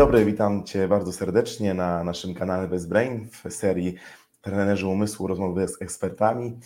dobry, witam Cię bardzo serdecznie na naszym kanale Bez Brain w serii Trenerzy Umysłu, rozmowy z ekspertami,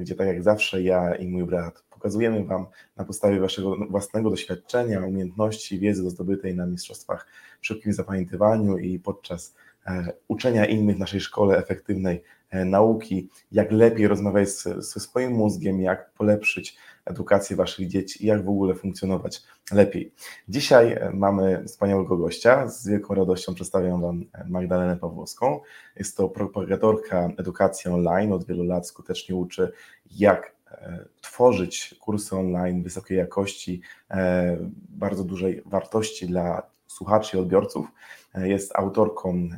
gdzie tak jak zawsze ja i mój brat pokazujemy Wam na podstawie Waszego własnego doświadczenia, umiejętności, wiedzy zdobytej na mistrzostwach w szybkim zapamiętywaniu i podczas e, uczenia innych w naszej szkole efektywnej e, nauki, jak lepiej rozmawiać ze swoim mózgiem, jak polepszyć edukację Waszych dzieci i jak w ogóle funkcjonować lepiej. Dzisiaj e, mamy wspaniałego gościa. Z wielką radością przedstawiam Wam Magdalenę Pawłowską. Jest to propagatorka edukacji online. Od wielu lat skutecznie uczy, jak e, tworzyć kursy online wysokiej jakości, e, bardzo dużej wartości dla słuchaczy i odbiorców. Jest autorką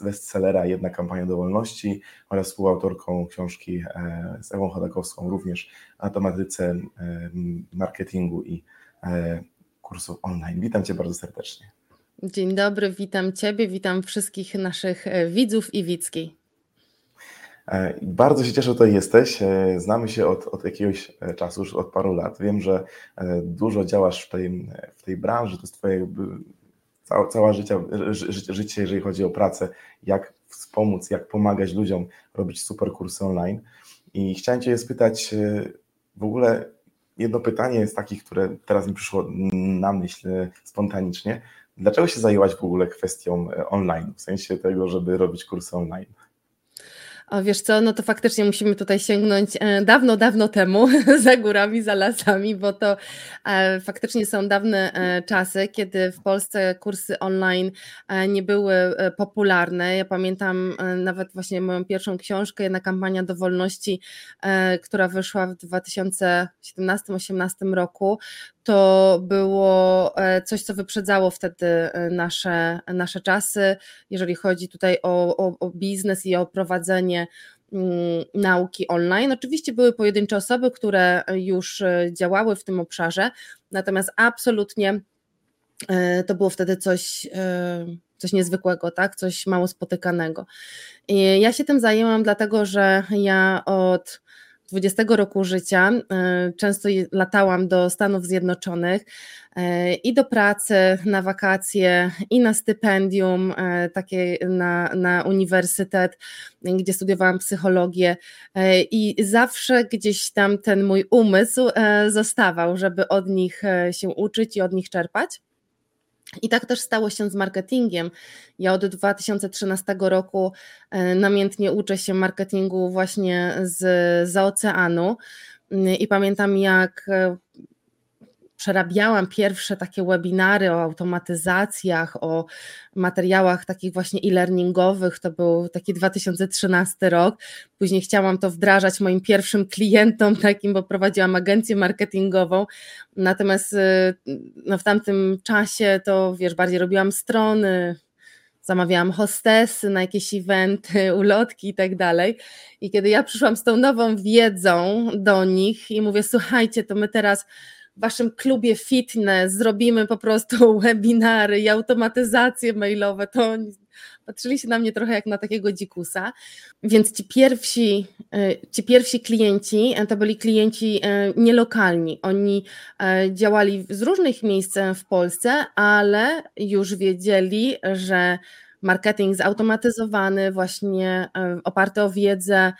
bestsellera Jedna kampania do wolności oraz współautorką książki e, z Ewą Chodakowską również na tematyce e, marketingu i e, kursów online. Witam Cię bardzo serdecznie. Dzień dobry, witam Ciebie, witam wszystkich naszych widzów i widzki. Bardzo się cieszę, że tutaj jesteś. Znamy się od, od jakiegoś czasu, już od paru lat. Wiem, że dużo działasz w tej, w tej branży, to jest Twoje cała, cała życie, życie, jeżeli chodzi o pracę, jak wspomóc, jak pomagać ludziom robić super kursy online. I chciałem Cię spytać e, w ogóle jedno pytanie z takich, które teraz mi przyszło na myśl spontanicznie. Dlaczego się zajęłaś w ogóle kwestią e, online, w sensie tego, żeby robić kursy online? O, wiesz co, no to faktycznie musimy tutaj sięgnąć e, dawno, dawno temu, za górami, za lasami, bo to e, faktycznie są dawne e, czasy, kiedy w Polsce kursy online nie były popularne. Ja pamiętam nawet właśnie moją pierwszą książkę, jedna kampania do wolności, która wyszła w 2017-2018 roku to było coś, co wyprzedzało wtedy nasze, nasze czasy, jeżeli chodzi tutaj o, o, o biznes i o prowadzenie mm, nauki online. Oczywiście były pojedyncze osoby, które już e, działały w tym obszarze, natomiast absolutnie to było wtedy coś, coś niezwykłego, tak? coś mało spotykanego. I ja się tym zajęłam, dlatego że ja od 20 roku życia e, często latałam do Stanów Zjednoczonych e, i do pracy, na wakacje, i na stypendium, e, takie na, na uniwersytet, gdzie studiowałam psychologię, i zawsze gdzieś tam ten mój umysł zostawał, żeby od nich się uczyć i od nich czerpać. I tak też stało się z marketingiem. Ja od 2013 roku e, namiętnie uczę się marketingu właśnie z, z oceanu. I pamiętam, jak e, przerabiałam pierwsze takie webinary o automatyzacjach, o materiałach takich właśnie e-learningowych, to był taki 2013 rok. Później chciałam to wdrażać moim pierwszym klientom, takim, bo prowadziłam agencję marketingową. Natomiast y, no, w tamtym czasie to wiesz, bardziej robiłam strony, zamawiałam hostesy na jakieś eventy, ulotki i tak dalej. I kiedy ja przyszłam z tą nową wiedzą do nich i mówię, słuchajcie, to my teraz waszym klubie fitness zrobimy po prostu webinary i automatyzacje mailowe, to oni patrzyli się na mnie trochę jak na takiego dzikusa. Więc ci pierwsi, e, ci pierwsi klienci e, to byli klienci e, nielokalni. Oni działali z różnych miejsc w Polsce, ale już wiedzieli, że marketing zautomatyzowany, właśnie oparty o wiedzę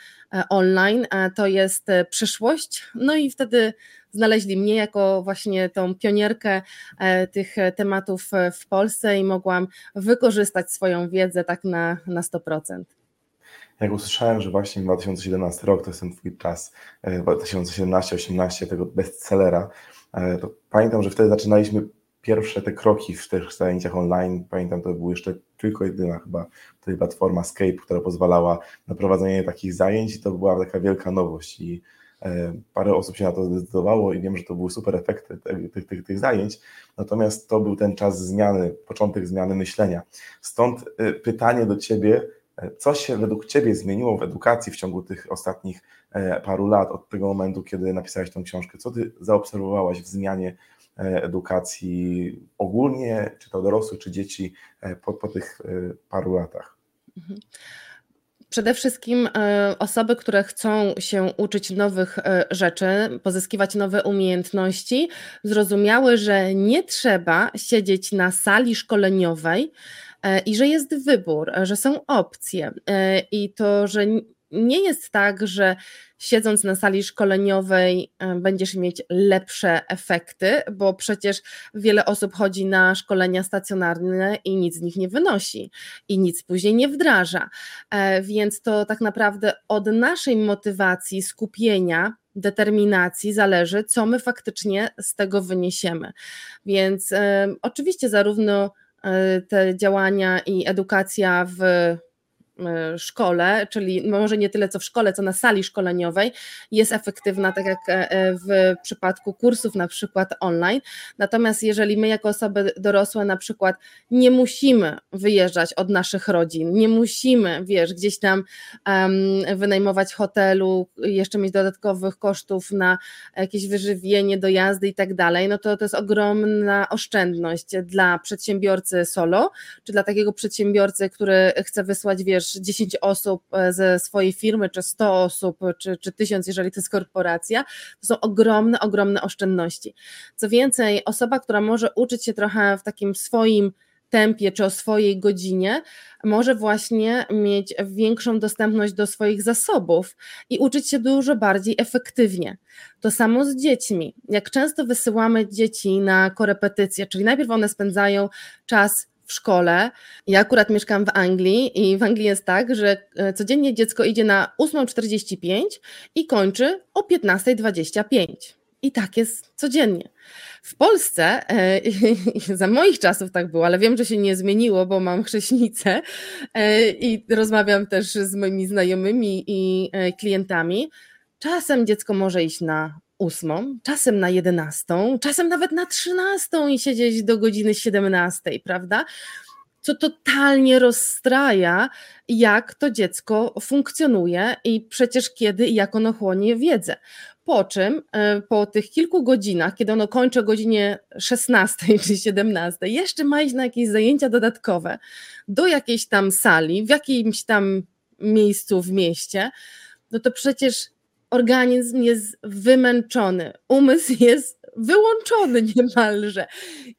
online, to jest przyszłość. No i wtedy znaleźli mnie jako właśnie tą pionierkę e, tych tematów w Polsce i mogłam wykorzystać swoją wiedzę tak na, na 100%. Jak usłyszałem, że właśnie 2017 rok to jest ten Twój czas, 2017-18 e, tego bestsellera, e, to pamiętam, że wtedy zaczynaliśmy pierwsze te kroki w tych zajęciach online. Pamiętam, to był jeszcze tylko jedyna chyba platforma Skype, która pozwalała na prowadzenie takich zajęć i to była taka wielka nowość i E, parę osób się na to zdecydowało i wiem, że to były super efekty tych, tych, tych zajęć, natomiast to był ten czas zmiany, początek zmiany myślenia. Stąd e, pytanie do Ciebie, e, co się według Ciebie zmieniło w edukacji w ciągu tych ostatnich paru lat, od tego momentu, kiedy napisałeś tę książkę? Co Ty zaobserwowałaś w zmianie edukacji ogólnie, czy to dorosłych, czy dzieci po, po tych paru latach? Mhm Przede wszystkim e, osoby, które chcą się uczyć nowych e, rzeczy, pozyskiwać nowe umiejętności, zrozumiały, że nie trzeba siedzieć na sali szkoleniowej i że jest wybór, że są opcje i to, że nie jest tak, że siedząc na sali szkoleniowej e, będziesz mieć lepsze efekty, bo przecież wiele osób chodzi na szkolenia stacjonarne i nic z nich nie wynosi i nic później nie wdraża. E, więc to tak naprawdę od naszej motywacji, skupienia, determinacji zależy, co my faktycznie z tego wyniesiemy. Więc e, oczywiście zarówno te działania i edukacja w szkole, czyli może nie tyle co w szkole, co na sali szkoleniowej, jest efektywna, tak jak e, e, w przypadku kursów na przykład online. Natomiast jeżeli my jako osoby dorosłe na przykład nie musimy wyjeżdżać od naszych rodzin, nie musimy, wiesz, gdzieś tam um, wynajmować hotelu, jeszcze mieć dodatkowych kosztów na jakieś wyżywienie, dojazdy i tak dalej, no to to jest ogromna oszczędność dla przedsiębiorcy solo, czy dla takiego przedsiębiorcy, który chce wysłać, wiesz, wiesz, 10 osób e, ze swojej firmy, czy 100 osób, czy, czy 1000, jeżeli to jest korporacja, to są ogromne, ogromne oszczędności. Co więcej, osoba, która może uczyć się trochę w takim swoim tempie czy o swojej godzinie, może właśnie mieć większą dostępność do swoich zasobów i uczyć się dużo bardziej efektywnie. To samo z dziećmi. Jak często wysyłamy dzieci na korepetycje, czyli najpierw one spędzają czas w szkole. Ja akurat mieszkam w Anglii i w Anglii jest tak, że e, codziennie dziecko idzie na 8.45 i kończy o 15.25. I tak jest codziennie. W Polsce, e, za moich czasów tak było, ale wiem, że się nie zmieniło, bo mam chrześnicę e, i rozmawiam też z moimi znajomymi i klientami. Czasem dziecko może iść na ósmą, czasem na jedenastą, czasem nawet na trzynastą i siedzieć do godziny siedemnastej, prawda? Co totalnie rozstraja, jak to dziecko funkcjonuje i przecież kiedy i jak ono chłonie wiedzę. Po czym e, po tych kilku godzinach, kiedy ono kończy o godzinie 16 czy 17, jeszcze ma iść na jakieś zajęcia dodatkowe do jakiejś tam sali, w jakimś tam miejscu w mieście, no to przecież organizm jest wymęczony, umysł jest wyłączony niemalże.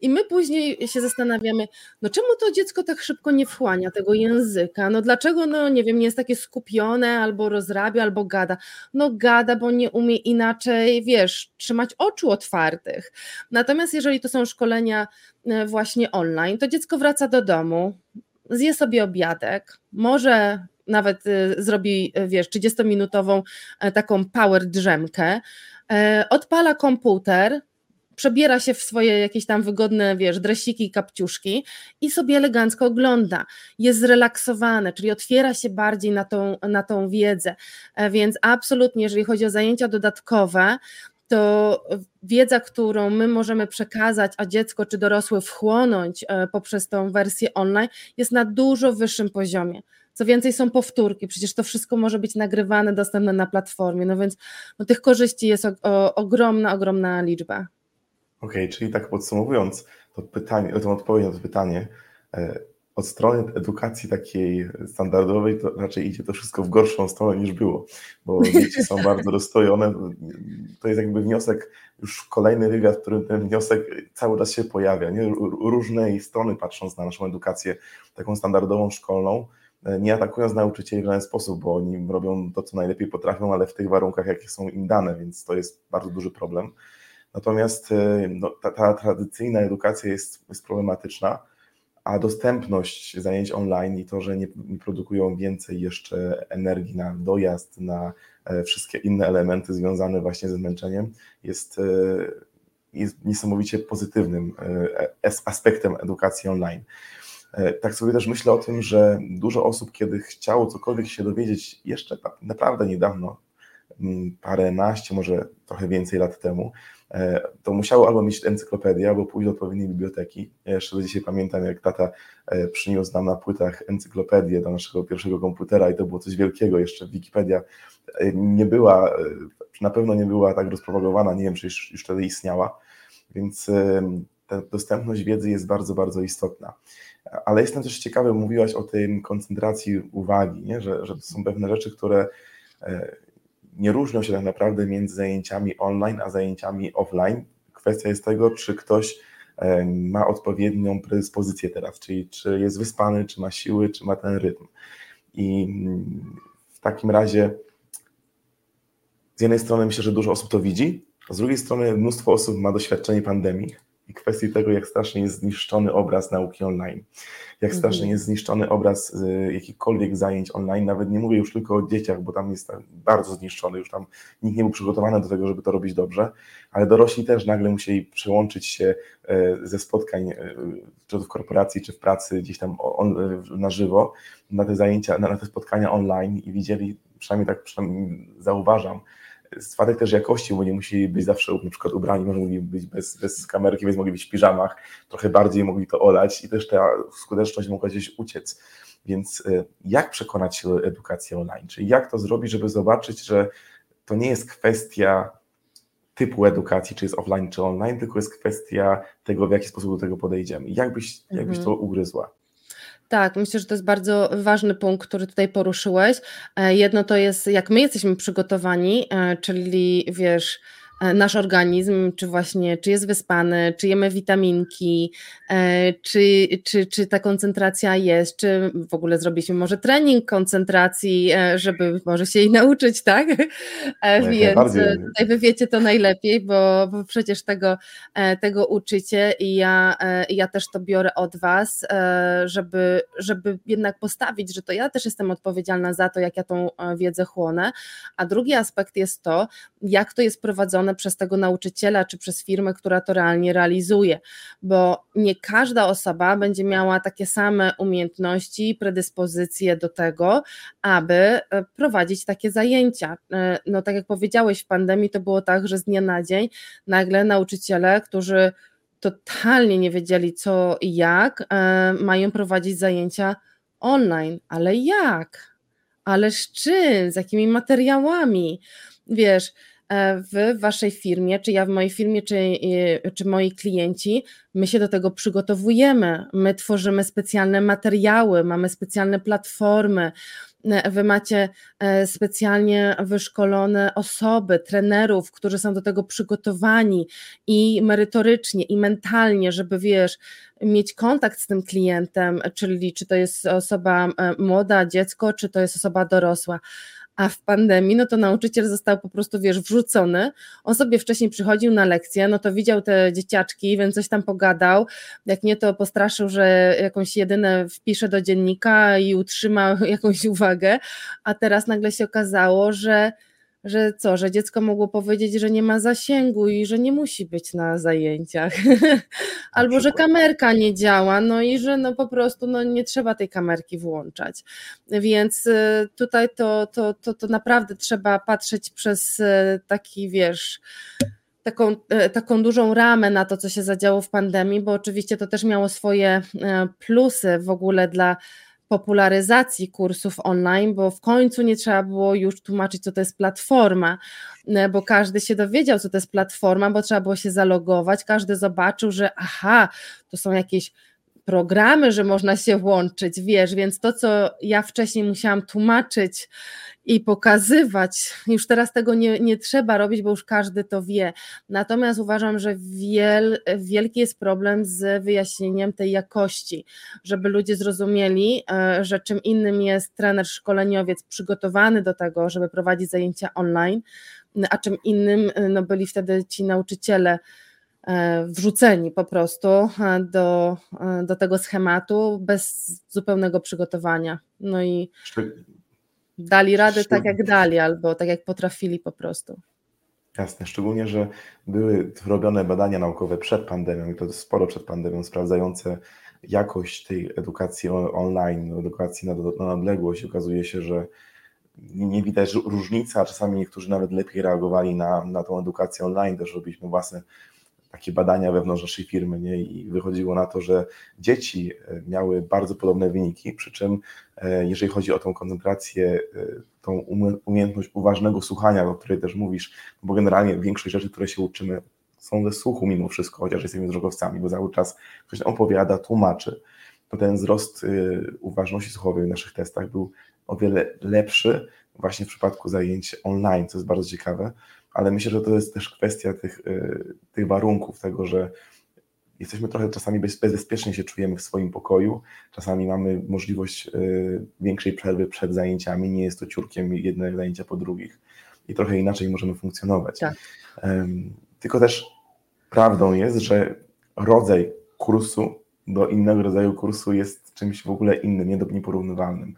I my później się zastanawiamy, no czemu to dziecko tak szybko nie wchłania tego języka? No dlaczego, no nie wiem, nie jest takie skupione, albo rozrabia, albo gada? No gada, bo nie umie inaczej, wiesz, trzymać oczu otwartych. Natomiast jeżeli to są szkolenia e, właśnie online, to dziecko wraca do domu, zje sobie obiadek, może nawet y, zrobi, y, wiesz, 30-minutową e, taką power drzemkę, e, odpala komputer, przebiera się w swoje jakieś tam wygodne, wiesz, dresiki, kapciuszki i sobie elegancko ogląda. Jest zrelaksowany, czyli otwiera się bardziej na tą, na tą wiedzę. E, więc absolutnie, jeżeli chodzi o zajęcia dodatkowe, to wiedza, którą my możemy przekazać, a dziecko czy dorosły wchłonąć poprzez tą wersję online, jest na dużo wyższym poziomie. Co więcej, są powtórki, przecież to wszystko może być nagrywane, dostępne na platformie, no więc no, tych korzyści jest o, o, ogromna, ogromna liczba. Okej, okay, czyli tak podsumowując to pytanie, tą odpowiedź na to pytanie, e, od strony edukacji takiej standardowej to raczej idzie to wszystko w gorszą stronę niż było, bo dzieci są bardzo rozstojone. To jest jakby wniosek, już kolejny wywiad, w którym ten wniosek cały czas się pojawia. Nie? Różnej strony patrząc na naszą edukację taką standardową, szkolną, nie atakując nauczycieli w żaden sposób, bo oni robią to, co najlepiej potrafią, ale w tych warunkach, jakie są im dane, więc to jest bardzo duży problem. Natomiast e, no, ta, ta, tradycyjna edukacja jest, jest problematyczna, a dostępność zajęć online i to, że nie, nie produkują więcej jeszcze energii na dojazd, na e, wszystkie inne elementy związane właśnie ze zmęczeniem, jest, jest niesamowicie pozytywnym aspektem edukacji online. E, tak sobie też myślę o tym, że dużo osób, kiedy chciało cokolwiek się dowiedzieć jeszcze naprawdę niedawno, mm, paręnaście, może trochę więcej lat temu, e, to musiało albo mieć encyklopedię, albo pójść do odpowiedniej biblioteki. Ja jeszcze do dzisiaj pamiętam, jak tata e, przyniósł nam na płytach encyklopedię do naszego pierwszego komputera i to było coś wielkiego. Jeszcze Wikipedia nie była, na pewno nie była tak rozpropagowana, nie wiem, czy już, już wtedy istniała, więc ta dostępność wiedzy jest bardzo, bardzo istotna. Ale jestem też ciekawy, mówiłaś o tej koncentracji uwagi, nie? Że, że to są pewne rzeczy, które e, nie różnią się tak naprawdę między zajęciami online a zajęciami offline. Kwestia jest tego, czy ktoś e, ma odpowiednią predyspozycję teraz, czyli czy jest wyspany, czy ma siły, czy ma ten rytm. I mm, w takim razie z jednej strony myślę, że dużo osób to widzi, z drugiej strony mnóstwo osób ma doświadczenie pandemii i kwestii tego, jak strasznie jest zniszczony obraz nauki online, jak mhm. strasznie jest zniszczony obraz y, jakichkolwiek zajęć online, nawet nie mówię już tylko o dzieciach, bo tam jest bardzo zniszczony, już tam nikt nie był przygotowany do tego, żeby to robić dobrze, ale dorośli też nagle musieli przełączyć się e, ze spotkań, e, czy w korporacji, czy w pracy, gdzieś tam on, na żywo, na te zajęcia, na, na te spotkania online i widzieli, przynajmniej tak przynajmniej zauważam, spadek też jakości, bo nie musieli być zawsze na przykład ubrani, może mogli być bez, bez kamerki, więc mogli być w piżamach, trochę bardziej mogli to olać i też ta skuteczność mogła gdzieś uciec. Więc e, jak przekonać się do edukacji online? Czyli jak to zrobić, żeby zobaczyć, że to nie jest kwestia typu edukacji, czy jest offline, czy online, tylko jest kwestia tego, w jaki sposób do tego podejdziemy. Jak byś, jak byś to mhm. ugryzła? Tak, myślę, że to jest bardzo ważny punkt, który tutaj poruszyłeś. E, jedno to jest, jak my jesteśmy przygotowani, e, czyli wiesz, nasz organizm, czy właśnie, czy jest wyspany, czy jemy witaminki, e, czy, czy, czy ta koncentracja jest, czy w ogóle zrobiliśmy może trening koncentracji, e, żeby może się jej nauczyć, tak? Więc tutaj wy wiecie to najlepiej, bo, bo przecież tego, tego uczycie i ja, ja też to biorę od was, żeby, żeby jednak postawić, że to ja też jestem odpowiedzialna za to, jak ja tą wiedzę chłonę, a drugi aspekt jest to, jak to jest prowadzone przez tego nauczyciela czy przez firmę, która to realnie realizuje, bo nie każda osoba będzie miała takie same umiejętności, predyspozycje do tego, aby e, prowadzić takie zajęcia. E, no tak jak powiedziałeś, w pandemii to było tak, że z dnia na dzień nagle nauczyciele, którzy totalnie nie wiedzieli co i jak, e, mają prowadzić zajęcia online, ale jak? Ale z czym? Z jakimi materiałami? Wiesz, w waszej firmie, czy ja w mojej firmie, czy, e, czy moi klienci, my się do tego przygotowujemy. My tworzymy specjalne materiały, mamy specjalne platformy. E, wy macie specjalnie wyszkolone osoby, trenerów, którzy są do tego przygotowani i merytorycznie, i mentalnie, żeby wiesz, mieć kontakt z tym klientem, czyli czy to jest osoba młoda, dziecko, czy to jest osoba dorosła a w pandemii, no to nauczyciel został po prostu, wiesz, wrzucony. On sobie wcześniej przychodził na lekcję, no to widział te dzieciaczki, więc coś tam pogadał. Jak nie, to postraszył, że jakąś jedynę wpisze do dziennika i utrzyma jakąś uwagę, a teraz nagle się okazało, że że co, że dziecko mogło powiedzieć, że nie ma zasięgu i że nie musi być na zajęciach, albo że kamerka nie działa, no i że no po prostu no nie trzeba tej kamerki włączać. Więc y, tutaj to, to, to, to naprawdę trzeba patrzeć przez y, taki, wiesz, taką, y, taką dużą ramę na to, co się zadziało w pandemii, bo oczywiście to też miało swoje plusy w ogóle dla popularyzacji kursów online, bo w końcu nie trzeba było już tłumaczyć, co to jest platforma, e, bo każdy się dowiedział, co to jest platforma, bo trzeba było się zalogować, każdy zobaczył, że aha, to są jakieś programy, że można się włączyć, wiesz, więc to, co ja wcześniej musiałam tłumaczyć i pokazywać, już teraz tego nie, nie trzeba robić, bo już każdy to wie. Natomiast uważam, że wiel, wielki jest problem z wyjaśnieniem tej jakości, żeby ludzie zrozumieli, e, że czym innym jest trener, szkoleniowiec przygotowany do tego, żeby prowadzić zajęcia online, a czym innym e, no, byli wtedy ci nauczyciele, wrzuceni po prostu e, do, e, do tego schematu bez zupełnego przygotowania. No i dali radę tak jak dali, albo tak jak potrafili po prostu. Jasne, szczególnie, że były robione badania naukowe przed pandemią i to sporo przed pandemią, sprawdzające jakość tej edukacji online, edukacji na, na odległość. Okazuje się, że nie widać różnicy, a czasami niektórzy nawet lepiej reagowali na, na tą edukację online. Też robiliśmy własne takie badania wewnątrz naszej firmy nie? i wychodziło na to, że dzieci e, miały bardzo podobne wyniki, przy czym e, jeżeli chodzi o tą koncentrację, e, tą umiejętność uważnego słuchania, o której też mówisz, bo generalnie większość rzeczy, które się uczymy, są ze słuchu mimo wszystko, chociaż jesteśmy drogowcami, bo cały czas ktoś opowiada, tłumaczy. To ten wzrost uważności słuchowej w naszych testach był o wiele lepszy właśnie w przypadku zajęć online, co jest bardzo ciekawe, ale myślę, że to jest też kwestia tych, y, tych warunków, tego, że jesteśmy trochę czasami bez, bezpiecznie się czujemy w swoim pokoju, czasami mamy możliwość y, większej przerwy przed zajęciami, nie jest to ciurkiem jednego zajęcia po drugich i trochę inaczej możemy funkcjonować. Tak. Tylko też prawdą jest, że rodzaj kursu do innego rodzaju kursu jest czymś w ogóle innym, nieporównywalnym.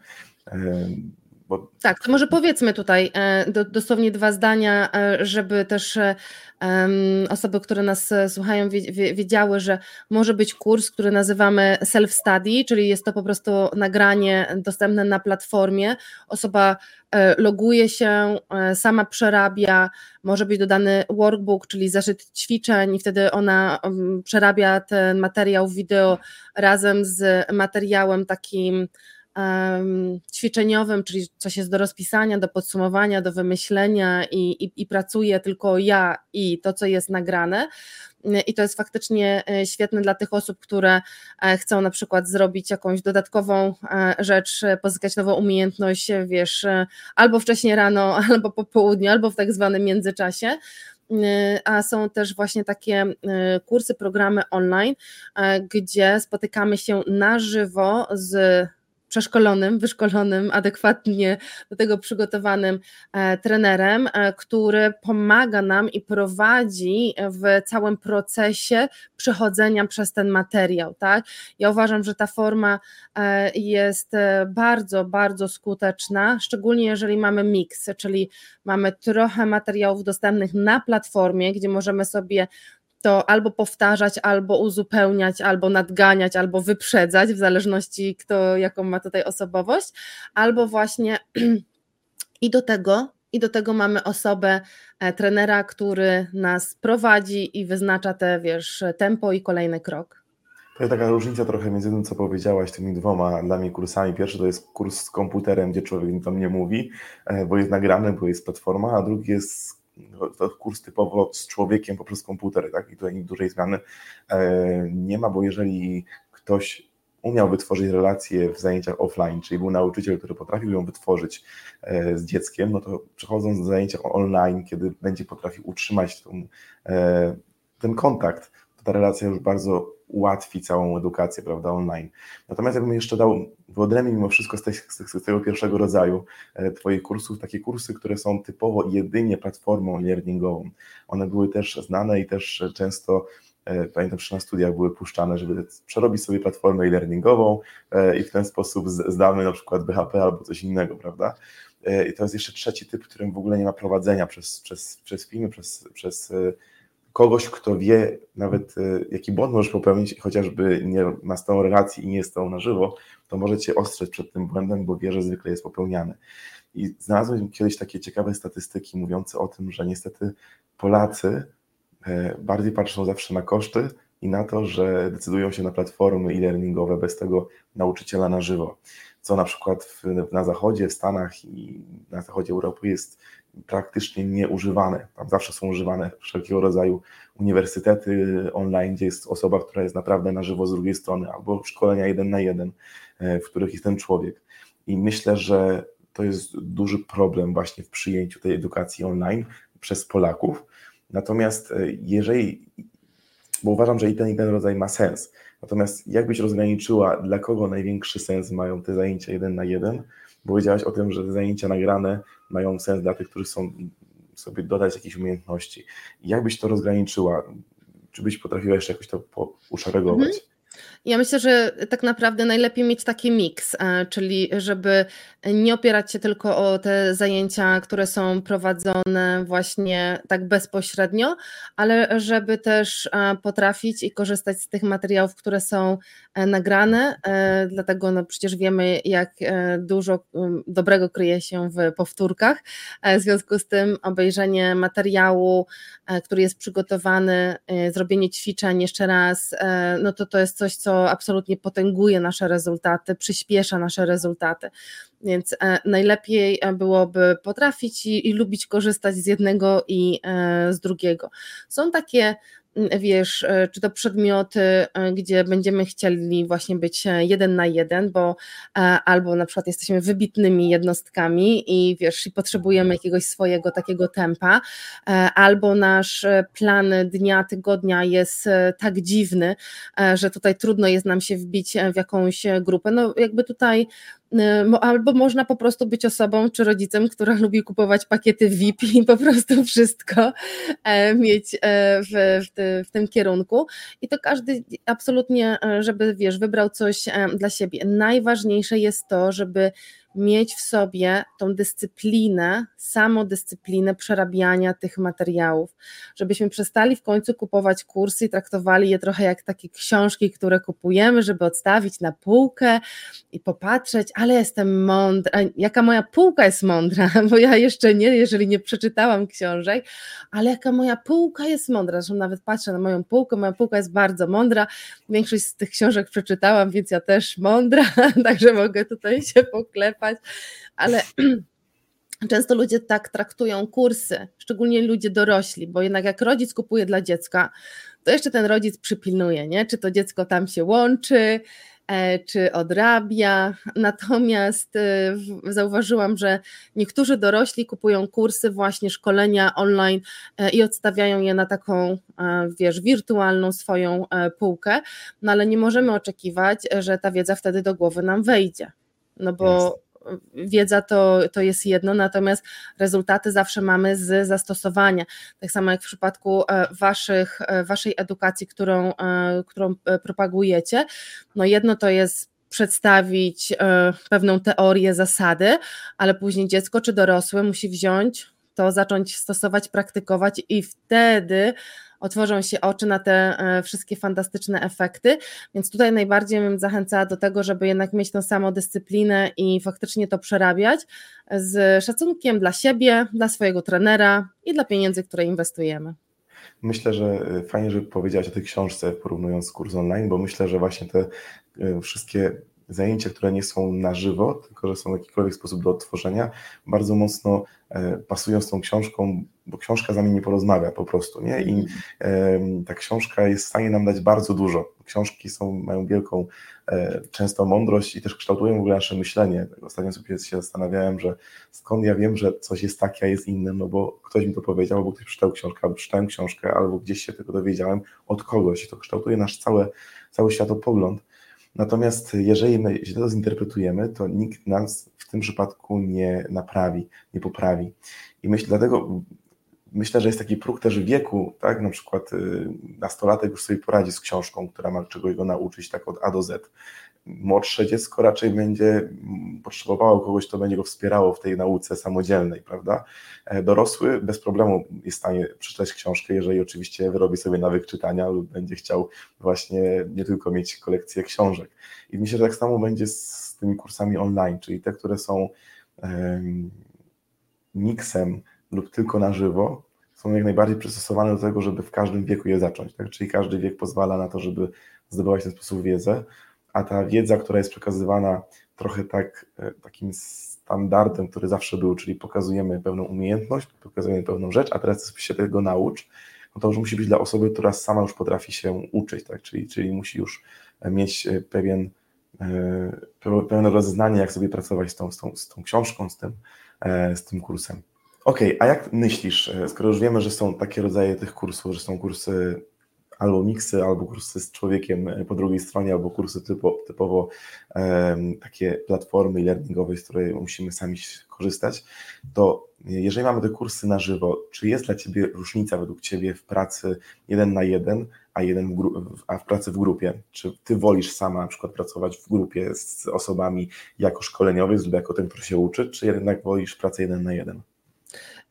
Bo... Tak, to może powiedzmy tutaj e, dosłownie dwa zdania, e, żeby też osoby, które nas słuchają, wiedziały, że może być kurs, który nazywamy self-study, czyli jest to po prostu nagranie dostępne na platformie. Osoba loguje się, sama przerabia, może być dodany workbook, czyli zeszyt ćwiczeń, i wtedy ona przerabia ten materiał wideo razem z materiałem takim ćwiczeniowym, czyli coś jest do rozpisania, do podsumowania, do wymyślenia i, i, i pracuję tylko ja i to, co jest nagrane. I to jest faktycznie e, świetne dla tych osób, które e, chcą na przykład zrobić jakąś dodatkową e, rzecz, pozyskać nową umiejętność, wiesz, albo wcześniej rano, albo po południu, albo w tak zwanym międzyczasie a są też właśnie takie kursy, programy online, gdzie spotykamy się na żywo z przeszkolonym, wyszkolonym, adekwatnie do tego przygotowanym e, trenerem, e, który pomaga nam i prowadzi w całym procesie przechodzenia przez ten materiał. Tak? Ja uważam, że ta forma e, jest bardzo, bardzo skuteczna, szczególnie jeżeli mamy miks, czyli mamy trochę materiałów dostępnych na platformie, gdzie możemy sobie to albo powtarzać, albo uzupełniać, albo nadganiać, albo wyprzedzać, w zależności kto jaką ma tutaj osobowość, albo właśnie i do tego i do tego mamy osobę, e, trenera, który nas prowadzi i wyznacza te, wiesz, tempo i kolejny krok. To jest taka różnica trochę między tym, co powiedziałaś, tymi dwoma dla mnie kursami. Pierwszy to jest kurs z komputerem, gdzie człowiek tam nie mówi, e, bo jest nagrany, bo jest platforma, a drugi jest to kurs typowo z człowiekiem poprzez komputer, tak? I tutaj dużej zmiany e, nie ma, bo jeżeli ktoś umiał wytworzyć relacje w zajęciach offline, czyli był nauczyciel, który potrafił ją wytworzyć e, z dzieckiem, no to przechodząc do zajęcia online, kiedy będzie potrafił utrzymać tą, e, ten kontakt, ta relacja już bardzo ułatwi całą edukację, prawda, online. Natomiast jakbym jeszcze dał wyodrębnić mimo wszystko z, z, tego pierwszego rodzaju e, Twoich kursów, takie kursy, które są typowo jedynie platformą learningową. One były też znane i też często e, pamiętam, że na studiach były puszczane, żeby przerobić sobie platformę e-learningową e, i w ten sposób zdamy na przykład BHP albo coś innego, prawda? I to jest jeszcze trzeci typ, w którym w ogóle nie ma prowadzenia przez, przez, przez filmy, przez, przez kogoś, kto wie nawet e, jaki błąd możesz popełnić, chociażby nie ma z tą relacji i nie jest tą na żywo, to może cię ostrzec przed tym błędem, bo wie, że zwykle jest popełniany. I znalazłem kiedyś takie ciekawe statystyki mówiące o tym, że niestety Polacy e, bardziej patrzą zawsze na koszty i na to, że decydują się na platformy e-learningowe bez tego nauczyciela na żywo. Co na przykład w, na zachodzie, w Stanach i na zachodzie Europy jest praktycznie nieużywane. Tam zawsze są używane wszelkiego rodzaju uniwersytety online, gdzie jest osoba, która jest naprawdę na żywo z drugiej strony, albo szkolenia jeden na jeden, e, w których jest ten człowiek. I myślę, że to jest duży problem właśnie w przyjęciu tej edukacji online przez Polaków. Natomiast e, jeżeli, bo uważam, że i ten i ten rodzaj ma sens, natomiast jakbyś rozgraniczyła, dla kogo największy sens mają te zajęcia jeden na jeden, bo powiedziałaś o tym, że zajęcia nagrane mają sens dla tych, którzy chcą sobie dodać jakieś umiejętności. Jak byś to rozgraniczyła? Czy byś potrafiła jeszcze jakoś to uszeregować? Mhm. Ja myślę, że tak naprawdę najlepiej mieć taki miks, e, czyli żeby nie opierać się tylko o te zajęcia, które są prowadzone właśnie tak bezpośrednio, ale żeby też e, potrafić i korzystać z tych materiałów, które są e, nagrane. Dlatego no przecież wiemy, jak dużo dobrego kryje się w powtórkach. W związku z tym obejrzenie materiału, który jest przygotowany, zrobienie ćwiczeń jeszcze raz, no to to jest coś, co absolutnie potęguje nasze rezultaty, przyspiesza nasze rezultaty. Więc e, najlepiej e, byłoby potrafić i, i lubić korzystać z jednego i e, z drugiego. Są takie wiesz, czy to przedmioty, gdzie będziemy chcieli właśnie być jeden na jeden, bo albo na przykład jesteśmy wybitnymi jednostkami i wiesz, i potrzebujemy jakiegoś swojego takiego tempa, albo nasz plan dnia, tygodnia jest tak dziwny, że tutaj trudno jest nam się wbić w jakąś grupę. No jakby tutaj albo można po prostu być osobą czy rodzicem, która lubi kupować pakiety VIP i po prostu wszystko e, mieć e, w, w, w, tym kierunku. I to każdy absolutnie, e, żeby wiesz, wybrał coś dla siebie. Najważniejsze jest to, żeby mieć w sobie tą dyscyplinę, samodyscyplinę przerabiania tych materiałów, żebyśmy przestali w końcu kupować kursy i traktowali je trochę jak takie książki, które kupujemy, żeby odstawić na półkę i popatrzeć, ale jestem mądra, jaka moja półka jest mądra, bo ja jeszcze nie, jeżeli nie przeczytałam książek, ale jaka moja półka jest mądra, zresztą nawet patrzę na moją półkę, moja półka jest bardzo mądra, większość z tych książek przeczytałam, więc ja też mądra, także mogę tutaj się poklepać, ale często ludzie tak traktują kursy, szczególnie ludzie dorośli, bo jednak jak rodzic kupuje dla dziecka, to jeszcze ten rodzic przypilnuje, nie? czy to dziecko tam się łączy, e, czy odrabia. Natomiast e, zauważyłam, że niektórzy dorośli kupują kursy, właśnie szkolenia online e, i odstawiają je na taką, wiesz, wirtualną swoją półkę, no ale nie możemy oczekiwać, że ta wiedza wtedy do głowy nam wejdzie. No bo wiedza to, to jest jedno, natomiast rezultaty zawsze mamy z zastosowania. Tak samo jak w przypadku e, waszych, e, waszej edukacji, którą, e, którą propagujecie. No jedno to jest przedstawić pewną teorię, zasady, ale później dziecko czy dorosły musi wziąć to, zacząć stosować, praktykować i wtedy otworzą się oczy na te e, wszystkie fantastyczne efekty, więc tutaj najbardziej bym zachęcała do tego, żeby jednak mieć tą samą dyscyplinę i faktycznie to przerabiać z szacunkiem dla siebie, dla swojego trenera i dla pieniędzy, które inwestujemy. Myślę, że e, fajnie, żeby powiedziałaś o tej książce, porównując kurs online, bo myślę, że właśnie te e, wszystkie zajęcia, które nie są na żywo, tylko że są w jakikolwiek sposób do odtworzenia, bardzo mocno e, pasują z tą książką, bo książka z nami nie porozmawia po prostu, nie? I ta książka jest w stanie nam dać bardzo dużo. Książki są, mają wielką e, często mądrość i też kształtują w ogóle nasze myślenie. Ostatnio sobie się zastanawiałem, że skąd ja wiem, że coś jest takie, a jest inne, no bo ktoś mi to powiedział, albo ktoś przeczytał książkę, albo czytałem książkę, albo gdzieś się tego dowiedziałem od kogoś. To kształtuje nasz cały, cały światopogląd. Natomiast jeżeli my źle to zinterpretujemy, to nikt nas w tym przypadku nie naprawi, nie poprawi. I myślę, dlatego myślę, że jest taki próg też wieku, tak? Na przykład y, nastolatek już sobie poradzi z książką, która ma czegoś go nauczyć, tak od A do Z młodsze dziecko raczej będzie potrzebowało kogoś, kto będzie go wspierało w tej nauce samodzielnej, prawda? E, dorosły bez problemu jest w stanie przeczytać książkę, jeżeli oczywiście wyrobi sobie nawyk czytania lub będzie chciał właśnie nie tylko mieć kolekcję książek. I myślę, że tak samo będzie z tymi kursami online, czyli te, które są miksem lub tylko na żywo, są jak najbardziej przystosowane do tego, żeby w każdym wieku je zacząć. Tak? Czyli każdy wiek pozwala na to, żeby zdobywać w ten sposób wiedzę a ta wiedza, która jest przekazywana trochę tak, e, takim standardem, który zawsze był, czyli pokazujemy pewną umiejętność, pokazujemy pewną rzecz, a teraz się tego naucz, no to już musi być dla osoby, która sama już potrafi się uczyć, tak? czyli, czyli musi już mieć e, pewien, e, pewne rozeznanie, jak sobie pracować z tą, z tą, z tą książką, z tym, z tym kursem. Okay, a jak myślisz, skoro już wiemy, że są takie rodzaje tych kursów, że są kursy albo miksy, albo kursy z człowiekiem e, po drugiej stronie, albo kursy typo, typowo takie platformy learningowe, z której musimy sami korzystać, to jeżeli mamy te kursy na żywo, czy jest dla Ciebie różnica według Ciebie w pracy jeden na jeden, a, jeden w a w pracy w grupie? Czy Ty wolisz sama na przykład pracować w grupie z osobami jako szkoleniowy lub jako ten, który się uczy, czy jednak wolisz pracę jeden na jeden?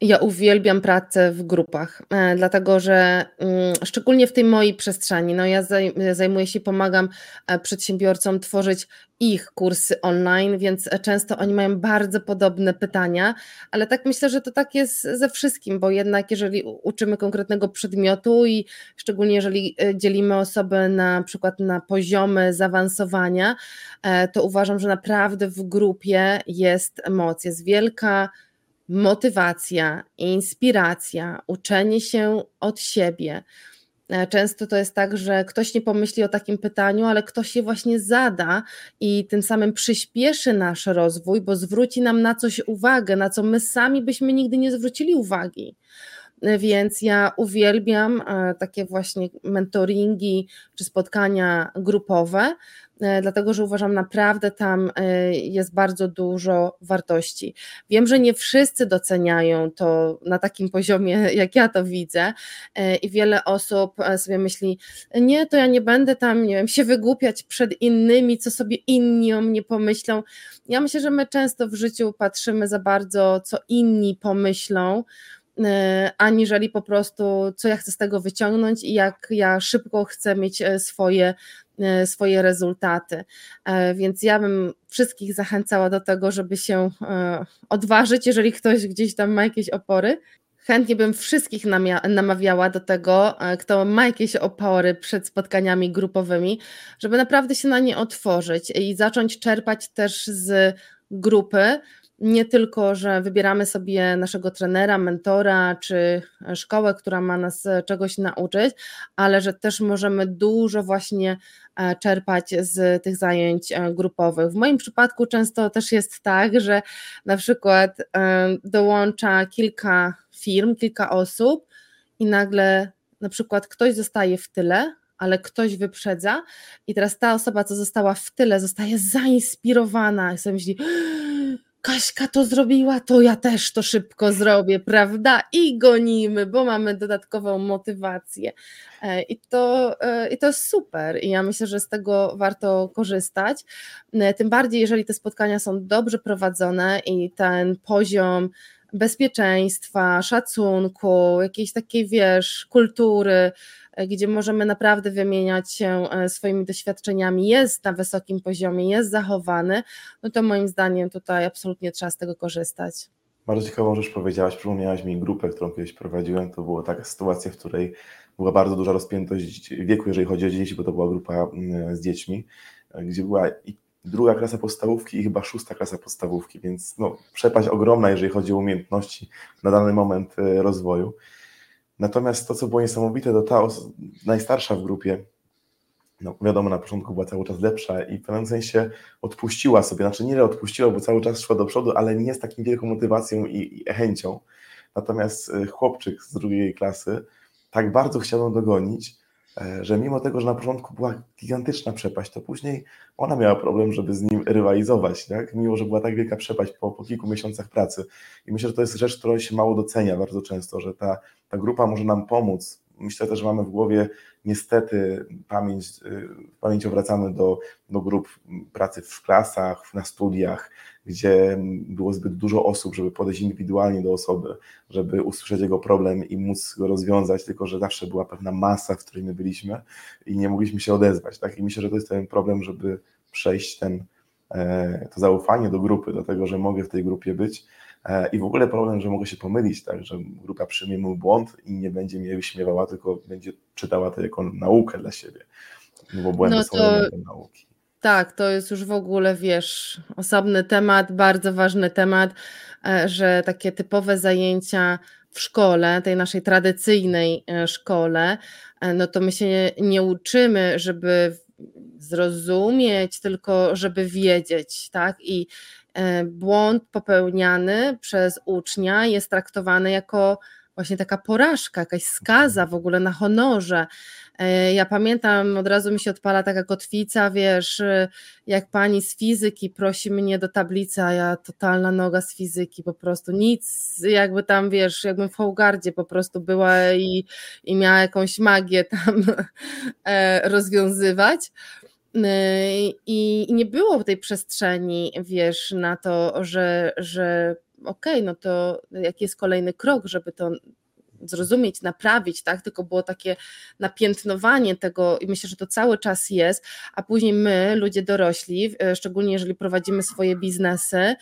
Ja uwielbiam pracę w grupach, e, dlatego że mm, szczególnie w tej mojej przestrzeni, no ja zajmuję się, pomagam e, przedsiębiorcom tworzyć ich kursy online, więc często oni mają bardzo podobne pytania, ale tak myślę, że to tak jest ze wszystkim, bo jednak jeżeli uczymy konkretnego przedmiotu i szczególnie jeżeli e, dzielimy osoby na przykład na poziomy zaawansowania, to uważam, że naprawdę w grupie jest moc, jest wielka motywacja, inspiracja, uczenie się od siebie. E, często to jest tak, że ktoś nie pomyśli o takim pytaniu, ale ktoś je właśnie zada i tym samym przyspieszy nasz rozwój, bo zwróci nam na coś uwagę, na co my sami byśmy nigdy nie zwrócili uwagi. E, więc ja uwielbiam e, takie właśnie mentoringi czy spotkania grupowe, dlatego że uważam naprawdę tam e, jest bardzo dużo wartości. Wiem, że nie wszyscy doceniają to na takim poziomie, jak ja to widzę, e, i wiele osób sobie myśli, nie, to ja nie będę tam, nie wiem, się wygłupiać przed innymi, co sobie inni o mnie pomyślą. Ja myślę, że my często w życiu patrzymy za bardzo, co inni pomyślą, aniżeli po prostu, co ja chcę z tego wyciągnąć i jak ja szybko chcę mieć swoje E, swoje rezultaty. E, więc ja bym wszystkich zachęcała do tego, żeby się e, odważyć, jeżeli ktoś gdzieś tam ma jakieś opory. Chętnie bym wszystkich namawiała do tego, kto ma jakieś opory przed spotkaniami grupowymi, żeby naprawdę się na nie otworzyć i zacząć czerpać też z grupy, nie tylko, że wybieramy sobie naszego trenera, mentora czy szkołę, która ma nas czegoś nauczyć, ale że też możemy dużo właśnie e, czerpać z tych zajęć e, grupowych. W moim przypadku często też jest tak, że na przykład e, dołącza kilka firm, kilka osób i nagle na przykład ktoś zostaje w tyle, ale ktoś wyprzedza i teraz ta osoba, co została w tyle, zostaje zainspirowana i sobie myśli, Kaśka to zrobiła, to ja też to szybko zrobię, prawda? I gonimy, bo mamy dodatkową motywację. E, I to, e, I to jest super. I ja myślę, że z tego warto korzystać. E, tym bardziej, jeżeli te spotkania są dobrze prowadzone i ten poziom bezpieczeństwa, szacunku, jakiejś takiej, wiesz, kultury, E, gdzie możemy naprawdę wymieniać się e, swoimi doświadczeniami, jest na wysokim poziomie, jest zachowany, no to moim zdaniem tutaj absolutnie trzeba z tego korzystać. Bardzo ciekawą rzecz powiedziałaś, przypomniałaś mi grupę, którą kiedyś prowadziłem, to była taka sytuacja, w której była bardzo duża rozpiętość wieku, jeżeli chodzi o dzieci, bo to była grupa mm, z dziećmi, e, gdzie była druga klasa podstawówki i chyba szósta klasa podstawówki, więc no, przepaść ogromna, jeżeli chodzi o umiejętności na dany moment rozwoju. Natomiast to, co było niesamowite, to ta najstarsza w grupie, no wiadomo, na początku była cały czas lepsza i w pewnym sensie odpuściła sobie, znaczy nie odpuściła, bo cały czas szła do przodu, ale nie z taką wielką motywacją i, i chęcią. Natomiast y, chłopczyk z drugiej klasy tak bardzo chciał ją dogonić, e, że mimo tego, że na początku była gigantyczna przepaść, to później ona miała problem, żeby z nim rywalizować, tak? mimo że była tak wielka przepaść po, po kilku miesiącach pracy. I myślę, że to jest rzecz, którą się mało docenia bardzo często, że ta ta grupa może nam pomóc. Myślę też, że mamy w głowie niestety pamięć, y, pamięcią wracamy do, do grup pracy w klasach, na studiach, gdzie było zbyt dużo osób, żeby podejść indywidualnie do osoby, żeby usłyszeć jego problem i móc go rozwiązać, tylko że zawsze była pewna masa, w której my byliśmy i nie mogliśmy się odezwać. Tak? I myślę, że to jest ten problem, żeby przejść ten, e, to zaufanie do grupy, do tego, że mogę w tej grupie być E, I w ogóle problem, że mogę się pomylić, tak, że grupa przyjmie mój błąd i nie będzie mnie wyśmiewała, tylko będzie czytała to jako naukę dla siebie. Bo błędy no to... są nauki. Tak, to jest już w ogóle, wiesz, osobny temat, bardzo ważny temat, e, że takie typowe zajęcia w szkole, tej naszej tradycyjnej e, szkole, no to my się nie uczymy, żeby zrozumieć, tylko żeby wiedzieć, tak? I E, błąd popełniany przez ucznia jest traktowany jako właśnie taka porażka, jakaś skaza w ogóle na honorze. E, ja pamiętam, od razu mi się odpala taka kotwica, wiesz, jak pani z fizyki prosi mnie do tablicy, a ja totalna noga z fizyki, po prostu nic, jakby tam, wiesz, jakbym w Hołgardzie po prostu była i, i miała jakąś magię tam e, rozwiązywać. I nie było tej przestrzeni, wiesz, na to, że, że okej, okay, no to jaki jest kolejny krok, żeby to zrozumieć, naprawić, tak? Tylko było takie napiętnowanie tego i myślę, że to cały czas jest, a później my, ludzie dorośli, szczególnie jeżeli prowadzimy swoje biznesy,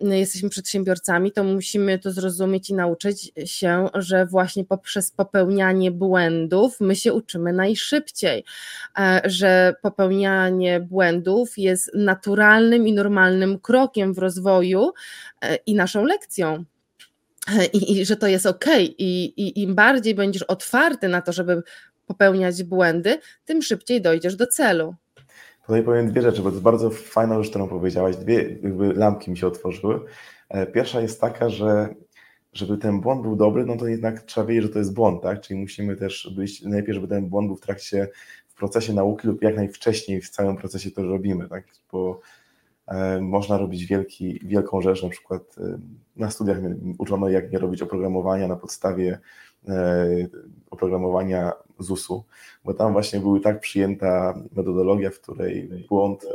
jesteśmy przedsiębiorcami, to musimy to zrozumieć i nauczyć się, że właśnie poprzez popełnianie błędów my się uczymy najszybciej, e, że popełnianie błędów jest naturalnym i normalnym krokiem w rozwoju e, i naszą lekcją. I, i że to jest ok, I, i im bardziej będziesz otwarty na to, żeby popełniać błędy, tym szybciej dojdziesz do celu. Tutaj powiem dwie rzeczy, bo to jest bardzo fajna rzecz, którą powiedziałaś. Dwie jakby lampki mi się otworzyły. E, pierwsza jest taka, że żeby ten błąd był dobry, no to jednak trzeba wiedzieć, że to jest błąd, tak? Czyli musimy też być najpierw, żeby ten błąd był w trakcie, w procesie nauki lub jak najwcześniej w całym procesie to robimy, tak? Bo można robić wielki, wielką rzecz, na przykład e, na studiach uczono jak nie robić oprogramowania na podstawie e, oprogramowania ZUS-u, bo tam właśnie była tak przyjęta metodologia, w której błąd, e,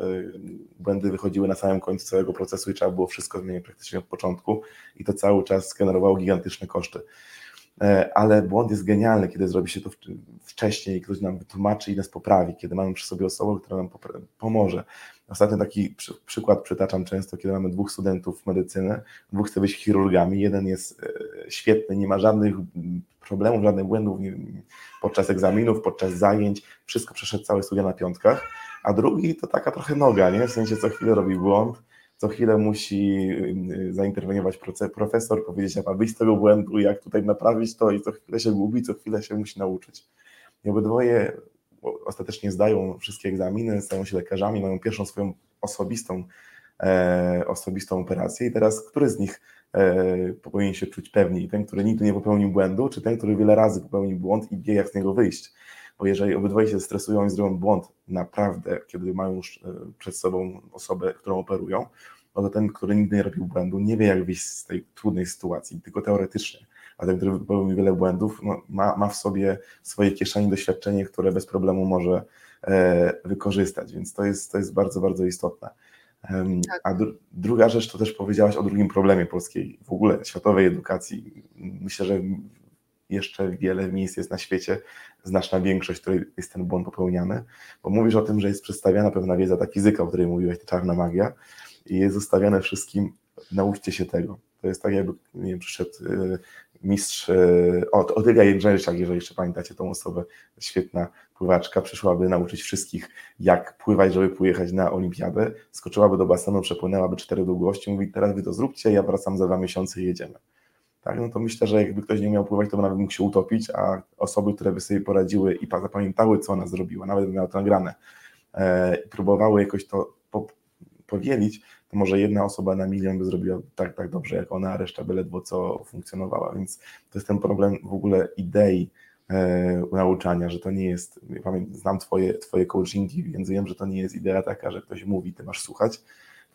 błędy wychodziły na samym końcu całego procesu i trzeba było wszystko zmienić praktycznie od początku i to cały czas generowało gigantyczne koszty. E, ale błąd jest genialny, kiedy zrobi się to wcześniej, ktoś nam wytłumaczy i nas poprawi, kiedy mamy przy sobie osobę, która nam pomoże. Ostatnio taki przy, przykład przytaczam często, kiedy mamy dwóch studentów medycyny, dwóch chce być chirurgami, jeden jest e, świetny, nie ma żadnych problemów, żadnych błędów podczas egzaminów, podczas zajęć, wszystko przeszedł całe studia na piątkach, a drugi to taka trochę noga, nie? w sensie co chwilę robi błąd, co chwilę musi y, zainterweniować profesor, powiedzieć, jak ma wyjść z tego błędu, jak tutaj naprawić to i co chwilę się gubi, co chwilę się musi nauczyć. I obydwoje ostatecznie zdają wszystkie egzaminy, stają się lekarzami, mają pierwszą swoją osobistą, e, osobistą operację i teraz który z nich e, powinien się czuć pewniej? Ten, który nigdy nie popełnił błędu, czy ten, który wiele razy popełnił błąd i wie, jak z niego wyjść? Bo jeżeli obydwoje się stresują i zrobią błąd naprawdę, kiedy mają już e, przed sobą osobę, którą operują, no to ten, który nigdy nie robił błędu, nie wie, jak wyjść z tej trudnej sytuacji, tylko teoretycznie. A ten, który popełnił wiele błędów, no, ma, ma w sobie w swojej kieszeni doświadczenie, które bez problemu może e, wykorzystać, więc to jest, to jest bardzo, bardzo istotne. Tak. A dru druga rzecz to też powiedziałaś o drugim problemie polskiej, w ogóle światowej edukacji. Myślę, że jeszcze wiele miejsc jest na świecie, znaczna większość, w której jest ten błąd popełniany, bo mówisz o tym, że jest przedstawiana pewna wiedza, ta fizyka, o której mówiłeś, ta czarna magia i jest zostawiane wszystkim, nauczcie się tego. To jest tak jakby, nie wiem, przyszedł y, mistrz y, od Otylia Jędrzejczak, jeżeli jeszcze pamiętacie tą osobę, świetna pływaczka, przyszłaby nauczyć wszystkich, jak pływać, żeby pojechać na olimpiadę, skoczyłaby do basenu, przepłynęłaby cztery długości, mówi, teraz wy to zróbcie, ja wracam za dwa miesiące i jedziemy. Tak, no to myślę, że jakby ktoś nie miał pływać, to nawet mógł się utopić, a osoby, które by sobie poradziły i zapamiętały, co ona zrobiła, nawet by miały to nagrane, e, próbowały jakoś to po, powielić, to może jedna osoba na milion by zrobiła tak, tak dobrze jak ona, a reszta by ledwo co funkcjonowała, więc to jest ten problem w ogóle idei e, nauczania, że to nie jest, znam twoje, twoje coachingi, więc wiem, że to nie jest idea taka, że ktoś mówi, ty masz słuchać,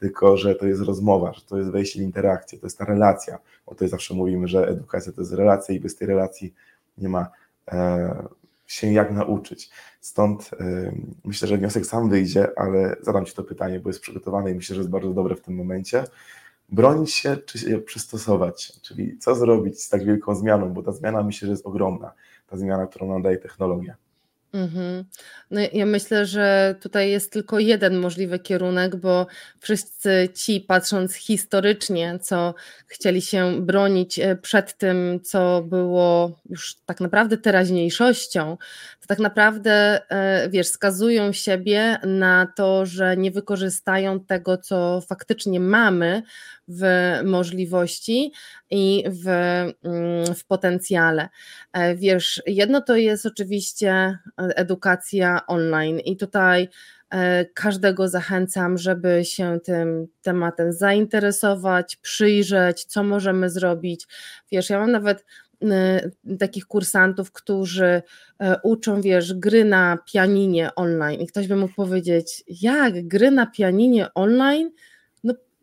tylko że to jest rozmowa, że to jest wejście w interakcję, to jest ta relacja. Bo tutaj zawsze mówimy, że edukacja to jest relacja i bez tej relacji nie ma e, się jak nauczyć. Stąd e, myślę, że wniosek sam wyjdzie, ale zadam Ci to pytanie, bo jest przygotowane i myślę, że jest bardzo dobre w tym momencie. Bronić się czy się przystosować, czyli co zrobić z tak wielką zmianą, bo ta zmiana myślę, że jest ogromna, ta zmiana, którą nam daje technologia. Mhm. No ja myślę, że tutaj jest tylko jeden możliwy kierunek, bo wszyscy ci, patrząc historycznie, co chcieli się bronić e, przed tym, co było już tak naprawdę teraźniejszością, to tak naprawdę, e, wiesz, skazują siebie na to, że nie wykorzystają tego, co faktycznie mamy w możliwości i w, mm, w potencjale. E, wiesz, jedno to jest oczywiście edukacja online i tutaj e, każdego zachęcam, żeby się tym tematem zainteresować, przyjrzeć, co możemy zrobić. Wiesz, ja mam nawet e, takich kursantów, którzy uczą, wiesz, gry na pianinie online i ktoś by mógł powiedzieć, jak gry na pianinie online?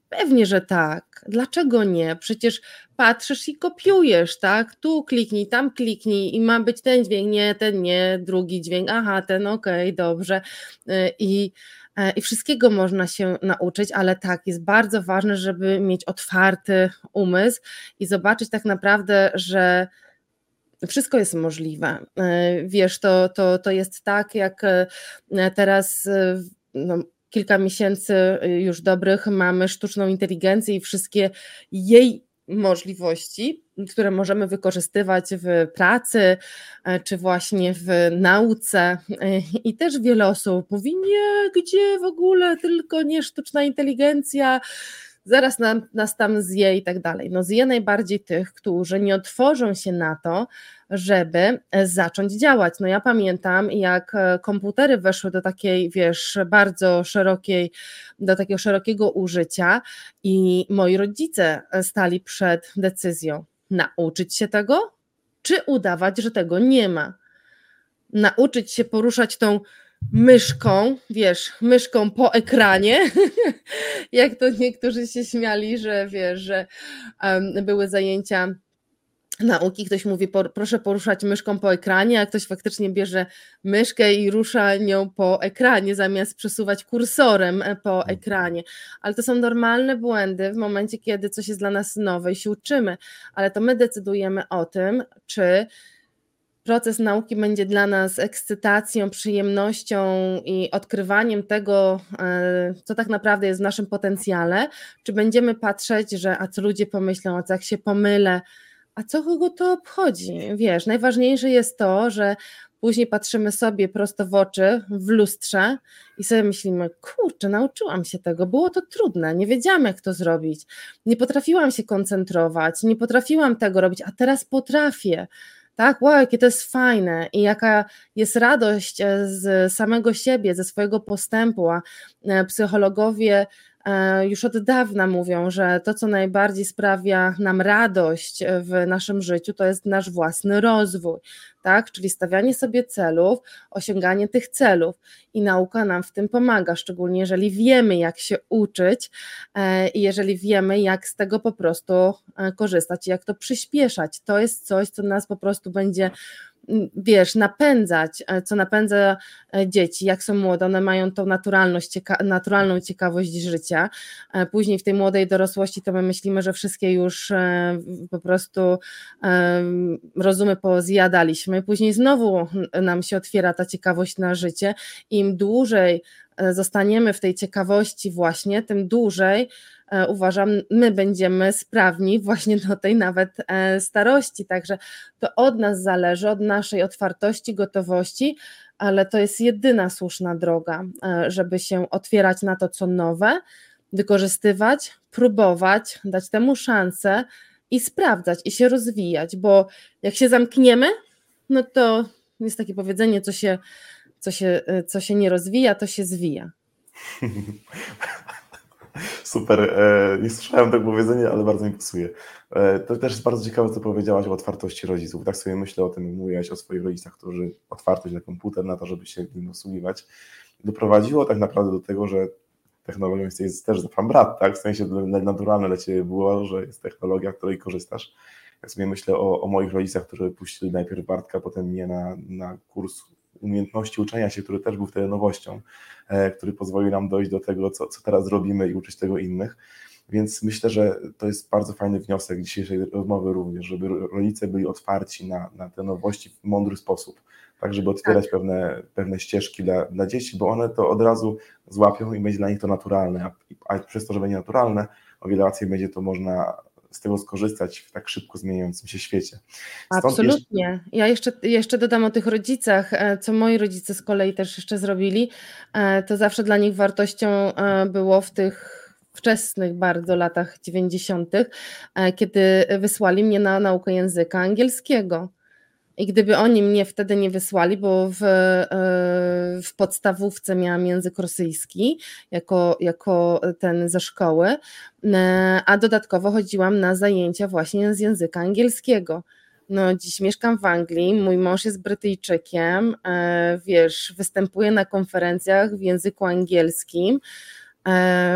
Pewnie, że tak. Dlaczego nie? Przecież patrzysz i kopiujesz, tak? Tu kliknij, tam kliknij i ma być ten dźwięk, nie, ten nie, drugi dźwięk, aha, ten okej, okay, dobrze. Y, I, e, I wszystkiego można się nauczyć, ale tak, jest bardzo ważne, żeby mieć otwarty umysł i zobaczyć tak naprawdę, że wszystko jest możliwe. E, wiesz, to, to, to jest tak, jak e, teraz no, kilka miesięcy y, już dobrych mamy sztuczną inteligencję i wszystkie jej możliwości, które możemy wykorzystywać w pracy e, czy właśnie w nauce. E, I też wiele osób mówi: Nie, gdzie w ogóle, tylko nie sztuczna inteligencja. Zaraz nas tam zje i tak dalej. No zje najbardziej tych, którzy nie otworzą się na to, żeby zacząć działać. No ja pamiętam, jak komputery weszły do takiej, wiesz, bardzo szerokiej, do takiego szerokiego użycia i moi rodzice stali przed decyzją, nauczyć się tego, czy udawać, że tego nie ma. Nauczyć się poruszać tą myszką, wiesz, myszką po ekranie, jak to niektórzy się śmiali, że wiesz, że um, były zajęcia nauki, ktoś mówi, proszę poruszać myszką po ekranie, a ktoś faktycznie bierze myszkę i rusza nią po ekranie, zamiast przesuwać kursorem e, po mhm. ekranie. Ale to są normalne błędy w momencie, kiedy coś jest dla nas nowe i się uczymy, ale to my decydujemy o tym, czy proces nauki będzie dla nas ekscytacją, przyjemnością i odkrywaniem tego, e, co tak naprawdę jest w naszym potencjale, czy będziemy patrzeć, że a co ludzie pomyślą, a co jak się pomylę, a co kogo to obchodzi? Wiesz, najważniejsze jest to, że później patrzymy sobie prosto w oczy, w lustrze i sobie myślimy, kurczę, nauczyłam się tego, było to trudne, nie wiedziałam jak to zrobić, nie potrafiłam się koncentrować, nie potrafiłam tego robić, a teraz potrafię. Tak, wow, jakie to jest fajne i jaka jest radość e, z samego siebie, ze swojego postępu, a e, psychologowie już od dawna mówią, że to, co najbardziej sprawia nam radość w naszym życiu, to jest nasz własny rozwój, tak? Czyli stawianie sobie celów, osiąganie tych celów i nauka nam w tym pomaga, szczególnie jeżeli wiemy, jak się uczyć e, i jeżeli wiemy, jak z tego po prostu e, korzystać, jak to przyspieszać. To jest coś, co nas po prostu będzie wiesz, napędzać, e, co napędza e, dzieci, jak są młode, one mają tą naturalność, cieka naturalną ciekawość życia. E, później w tej młodej dorosłości to my myślimy, że wszystkie już po prostu rozumy pozjadaliśmy. Później znowu nam się otwiera ta ciekawość na życie. Im dłużej zostaniemy w tej ciekawości właśnie, tym dłużej uważam, my będziemy sprawni właśnie do tej nawet e, starości. Także to od nas zależy, od naszej otwartości, gotowości, ale to jest jedyna słuszna droga, e, żeby się otwierać na to, co nowe, wykorzystywać, próbować, dać temu szansę i sprawdzać i się rozwijać, bo jak się zamkniemy, no to jest takie powiedzenie, co się, co się, co się nie rozwija, to się zwija. Super. E, nie słyszałem tego powiedzenia, ale bardzo mi pasuje. E, to też jest bardzo ciekawe, co powiedziałaś o otwartości rodziców. Tak sobie myślę o tym, mówiłaś o swoich rodzicach, którzy otwartość na komputer, na to, żeby się nim posługiwać, doprowadziło tak naprawdę do tego, że technologią jest, też fan brat, tak? W sensie naturalne dla Ciebie było, że jest technologia, której korzystasz. Jak sobie myślę o, o moich rodzicach, którzy puścili najpierw Bartka, potem mnie na, na kurs umiejętności uczenia się, który też był wtedy nowością, e, który pozwolił nam dojść do tego, co, co teraz robimy i uczyć tego innych. Więc myślę, że to jest bardzo fajny wniosek dzisiejszej rozmowy również, żeby rodzice byli otwarci na, na te nowości w mądry sposób, tak żeby otwierać tak. Pewne, pewne ścieżki dla, dla dzieci, bo one to od razu złapią i będzie dla nich to naturalne, a, a przez to, że będzie naturalne, o wiele łatwiej będzie to można z tego skorzystać w tak szybko zmieniającym się świecie. Stąd Absolutnie. Jeszcze... Ja jeszcze, jeszcze dodam o tych rodzicach, e, co moi rodzice z kolei też jeszcze zrobili. E, to zawsze dla nich wartością e, było w tych wczesnych bardzo latach 90., kiedy wysłali mnie na naukę języka angielskiego. I gdyby oni mnie wtedy nie wysłali, bo w, e, w podstawówce miałam język rosyjski jako, jako ten ze szkoły, e, a dodatkowo chodziłam na zajęcia właśnie z języka angielskiego. No, dziś mieszkam w Anglii, mój mąż jest Brytyjczykiem, e, wiesz, występuję na konferencjach w języku angielskim,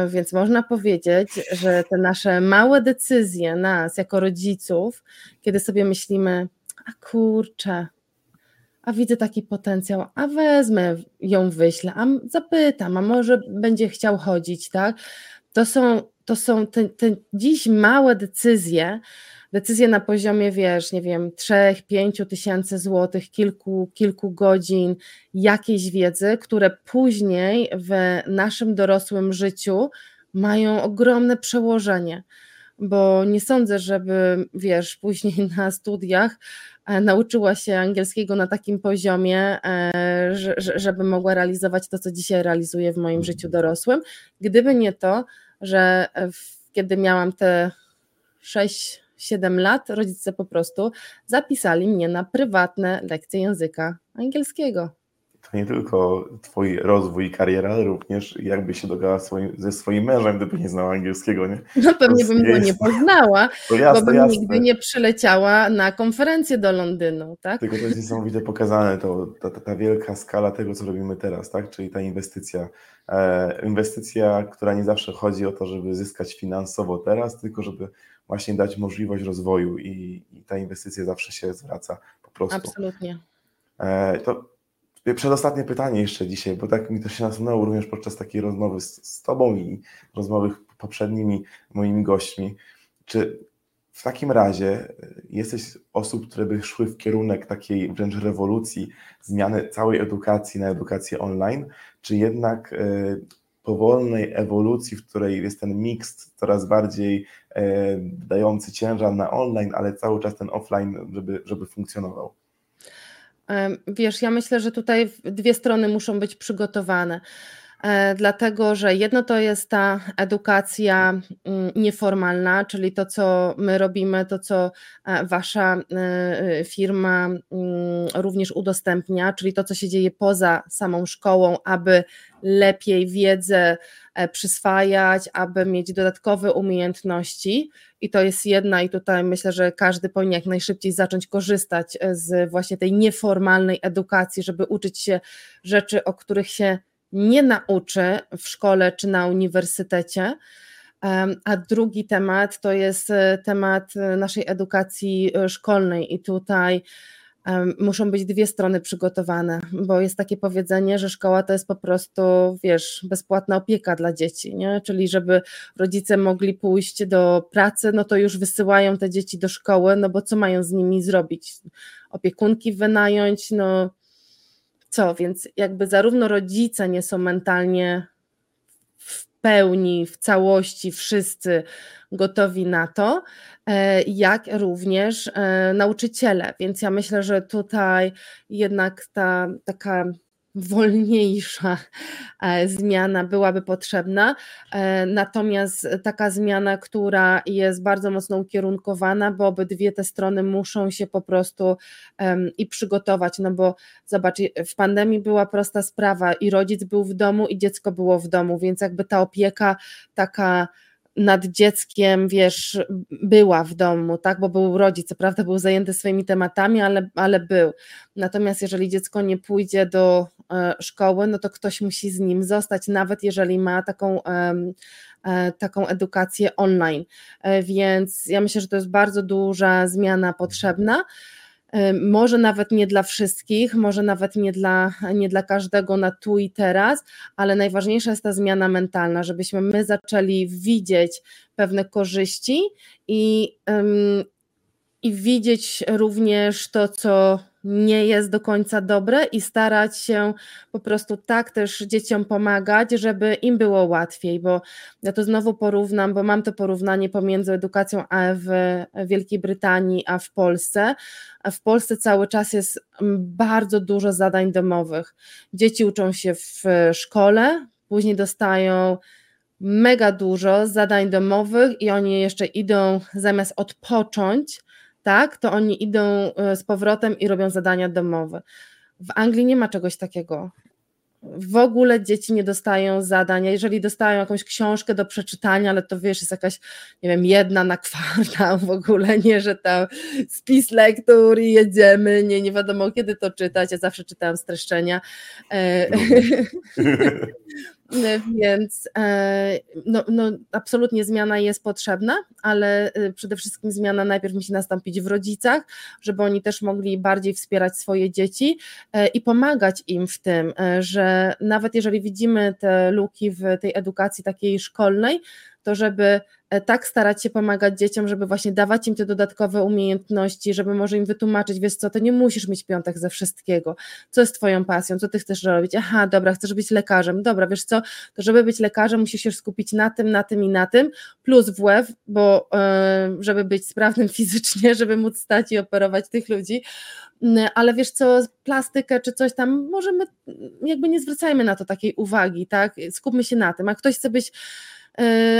więc można powiedzieć, że te nasze małe decyzje nas jako rodziców, kiedy sobie myślimy, a kurczę, a widzę taki potencjał, a wezmę ją, wyślę, a zapytam, a może będzie chciał chodzić, tak? To są, to są te, te dziś małe decyzje, decyzje na poziomie, wiesz, nie wiem, 3-5 tysięcy złotych, kilku, kilku godzin jakiejś wiedzy, które później w naszym dorosłym życiu mają ogromne przełożenie bo nie sądzę, żeby, wiesz, później na studiach e, nauczyła się angielskiego na takim poziomie, e, żeby mogła realizować to, co dzisiaj realizuję w moim życiu dorosłym. Gdyby nie to, że w kiedy miałam te 6-7 lat, rodzice po prostu zapisali mnie na prywatne lekcje języka angielskiego to nie tylko twój rozwój i kariera, ale również jakby się dogadała swoim, ze swoim mężem, gdyby nie znała angielskiego, nie? No pewnie bym go nie poznała, jasne, bo bym jasne. nigdy nie przyleciała na konferencję do Londynu, tak? Tylko to jest niesamowite pokazane, to, ta, ta, ta wielka skala tego, co robimy teraz, tak? Czyli ta inwestycja. E, inwestycja, która nie zawsze chodzi o to, żeby zyskać finansowo teraz, tylko żeby właśnie dać możliwość rozwoju i, i ta inwestycja zawsze się zwraca po prostu. Absolutnie. E, to Przedostatnie pytanie jeszcze dzisiaj, bo tak mi to się nasunęło również podczas takiej rozmowy z, z Tobą i rozmowy poprzednimi moimi gośćmi. Czy w takim razie jesteś osób, które by szły w kierunek takiej wręcz rewolucji, zmiany całej edukacji na edukację online, czy jednak y, powolnej ewolucji, w której jest ten miks coraz bardziej y, dający ciężar na online, ale cały czas ten offline, żeby, żeby funkcjonował? Wiesz, ja myślę, że tutaj dwie strony muszą być przygotowane. E, dlatego, że jedno to jest ta edukacja mm, nieformalna, czyli to, co my robimy, to, co e, wasza e, firma mm, również udostępnia, czyli to, co się dzieje poza samą szkołą, aby lepiej wiedzę przyswajać, aby mieć dodatkowe umiejętności. I to jest jedna, i tutaj myślę, że każdy powinien jak najszybciej zacząć korzystać z właśnie tej nieformalnej edukacji, żeby uczyć się rzeczy, o których się nie nauczy w szkole czy na uniwersytecie. A drugi temat to jest e, temat e, naszej edukacji e, szkolnej, i tutaj muszą być dwie strony przygotowane, bo jest takie powiedzenie, że szkoła to jest po prostu, wiesz, bezpłatna opieka dla dzieci, nie? czyli żeby rodzice mogli pójść do pracy, no to już wysyłają te dzieci do szkoły, no bo co mają z nimi zrobić? Opiekunki wynająć, no co, więc jakby zarówno rodzice nie są mentalnie w pełni, w całości, wszyscy gotowi na to, e, jak również e, nauczyciele. Więc ja myślę, że tutaj jednak ta taka wolniejsza e, zmiana byłaby potrzebna. E, natomiast taka zmiana, która jest bardzo mocno ukierunkowana, bo obydwie te strony muszą się po prostu i przygotować, no bo zobacz, w pandemii była prosta sprawa i rodzic był w domu i dziecko było w domu, więc jakby ta opieka taka nad dzieckiem, wiesz, była w domu, tak, bo był rodzic, co prawda był zajęty swoimi tematami, ale, ale był. Natomiast jeżeli dziecko nie pójdzie do e, szkoły, no to ktoś musi z nim zostać, nawet jeżeli ma taką, e, taką edukację online. E, więc ja myślę, że to jest bardzo duża zmiana potrzebna. Może nawet nie dla wszystkich, może nawet nie dla, nie dla każdego na tu i teraz, ale najważniejsza jest ta zmiana mentalna, żebyśmy my zaczęli widzieć pewne korzyści i, i widzieć również to, co nie jest do końca dobre i starać się po prostu tak też dzieciom pomagać, żeby im było łatwiej, bo ja to znowu porównam, bo mam to porównanie pomiędzy edukacją w Wielkiej Brytanii a w Polsce. W Polsce cały czas jest bardzo dużo zadań domowych. Dzieci uczą się w szkole, później dostają mega dużo zadań domowych i oni jeszcze idą zamiast odpocząć, tak, to oni idą e, z powrotem i robią zadania domowe. W Anglii nie ma czegoś takiego. W ogóle dzieci nie dostają zadania. Jeżeli dostają jakąś książkę do przeczytania, ale to wiesz, jest jakaś, nie wiem, jedna na kwartał w ogóle, nie, że tam spis lektur i jedziemy, nie, nie wiadomo kiedy to czytać. Ja zawsze czytałam streszczenia. E, Więc e, no, no, absolutnie zmiana jest potrzebna, ale e, przede wszystkim zmiana najpierw musi nastąpić w rodzicach, żeby oni też mogli bardziej wspierać swoje dzieci e, i pomagać im w tym, że nawet jeżeli widzimy te luki w tej edukacji takiej szkolnej, to żeby e, tak starać się pomagać dzieciom, żeby właśnie dawać im te dodatkowe umiejętności, żeby może im wytłumaczyć, wiesz co, to nie musisz mieć piątek ze wszystkiego, co jest twoją pasją, co ty chcesz robić, aha, dobra, chcesz być lekarzem, dobra, wiesz co, to żeby być lekarzem musisz się skupić na tym, na tym i na tym, plus WF, bo e, żeby być sprawnym fizycznie, żeby móc stać i operować tych ludzi, ale wiesz co, plastykę czy coś tam, może my jakby nie zwracajmy na to takiej uwagi, tak, skupmy się na tym, a ktoś chce być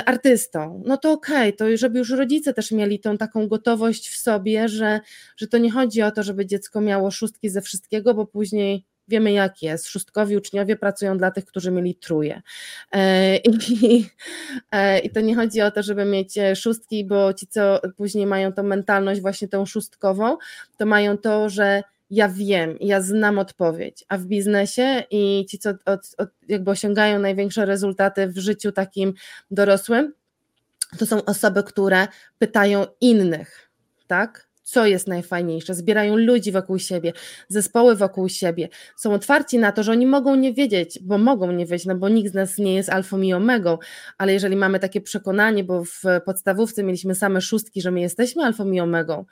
artystą, no to okej, okay, to żeby już rodzice też mieli tą taką gotowość w sobie, że, że to nie chodzi o to, żeby dziecko miało szóstki ze wszystkiego, bo później wiemy jak jest. Szóstkowi uczniowie pracują dla tych, którzy mieli truje. E, I, e, I, to nie chodzi o to, żeby mieć e, szóstki, bo ci, co później mają tą mentalność właśnie tą szóstkową, to mają to, że ja wiem, ja znam odpowiedź, a w biznesie i ci, co od, od, jakby osiągają największe rezultaty w życiu takim dorosłym, to są osoby, które pytają innych, tak? co jest najfajniejsze, zbierają ludzi wokół siebie, zespoły wokół siebie, są otwarci na to, że oni mogą nie wiedzieć, bo mogą nie wiedzieć, no bo nikt z nas nie jest alfą i omegą, ale jeżeli mamy takie przekonanie, bo w podstawówce mieliśmy same szóstki, że my jesteśmy alfą i omegą,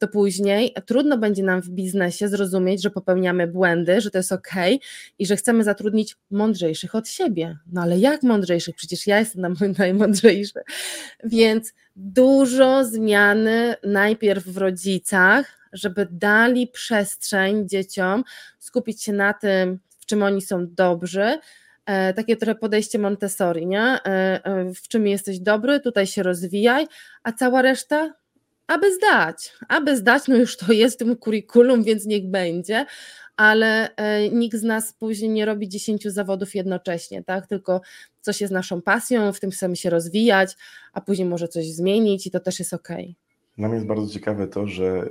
to później trudno będzie nam w biznesie zrozumieć, że popełniamy błędy, że to jest ok i że chcemy zatrudnić mądrzejszych od siebie. No ale jak mądrzejszych? Przecież ja jestem najmądrzejszy. Więc dużo zmiany najpierw w rodzicach, żeby dali przestrzeń dzieciom skupić się na tym, w czym oni są dobrzy, e, takie trochę podejście Montessori, nie? E, e, w czym jesteś dobry, tutaj się rozwijaj, a cała reszta aby zdać, aby zdać, no już to jest w tym kurikulum, więc niech będzie, ale e, nikt z nas później nie robi dziesięciu zawodów jednocześnie, tak? Tylko coś jest naszą pasją, w tym chcemy się rozwijać, a później może coś zmienić i to też jest ok. Dla mnie jest bardzo ciekawe to, że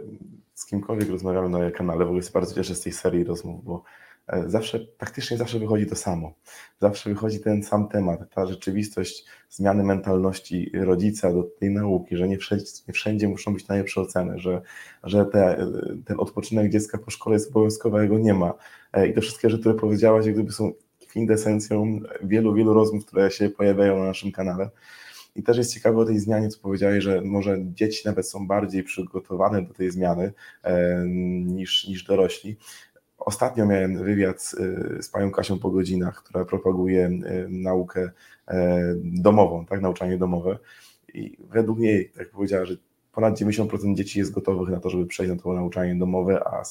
z kimkolwiek rozmawiamy na kanale, w ogóle jest bardzo cieszę z tej serii rozmów, bo zawsze, praktycznie zawsze wychodzi to samo. Zawsze wychodzi ten sam temat, ta rzeczywistość zmiany mentalności rodzica do tej nauki, że nie wszędzie, nie wszędzie muszą być najlepsze oceny, że, że te, ten odpoczynek dziecka po szkole jest obowiązkowy, jego nie ma. E, I te wszystkie rzeczy, które powiedziałaś, jak gdyby są kwintesencją wielu, wielu rozmów, które się pojawiają na naszym kanale. I też jest ciekawe o tej zmianie, co powiedziałeś, że może dzieci nawet są bardziej przygotowane do tej zmiany e, niż, niż dorośli. Ostatnio miałem wywiad z, z panią Kasią po godzinach, która propaguje y, naukę e, domową, tak, nauczanie domowe. I według niej, tak powiedziała, że ponad 90% dzieci jest gotowych na to, żeby przejść na to nauczanie domowe, a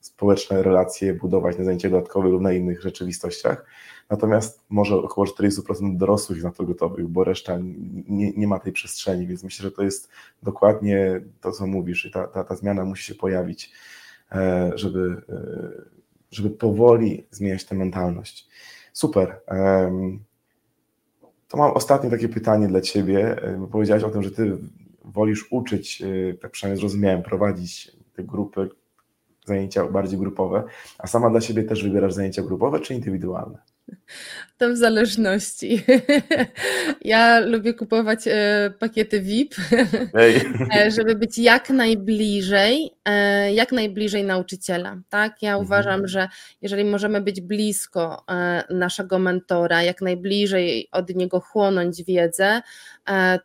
społeczne relacje budować na zajęciach dodatkowych lub na innych rzeczywistościach. Natomiast może około 40% dorosłych na to gotowych, bo reszta nie, nie ma tej przestrzeni, więc myślę, że to jest dokładnie to, co mówisz i ta, ta, ta zmiana musi się pojawić, e, żeby e, żeby powoli zmieniać tę mentalność. Super. To mam ostatnie takie pytanie dla Ciebie, bo powiedziałeś o tym, że Ty wolisz uczyć, e, tak przynajmniej zrozumiałem, prowadzić te grupy, zajęcia bardziej grupowe, a sama dla siebie też wybierasz zajęcia grupowe czy indywidualne? To w zależności. Ja lubię kupować e, pakiety VIP, e, żeby być jak najbliżej, jak najbliżej nauczyciela. Tak? Ja mhm. uważam, że jeżeli możemy być blisko naszego mentora, jak najbliżej od niego chłonąć wiedzę,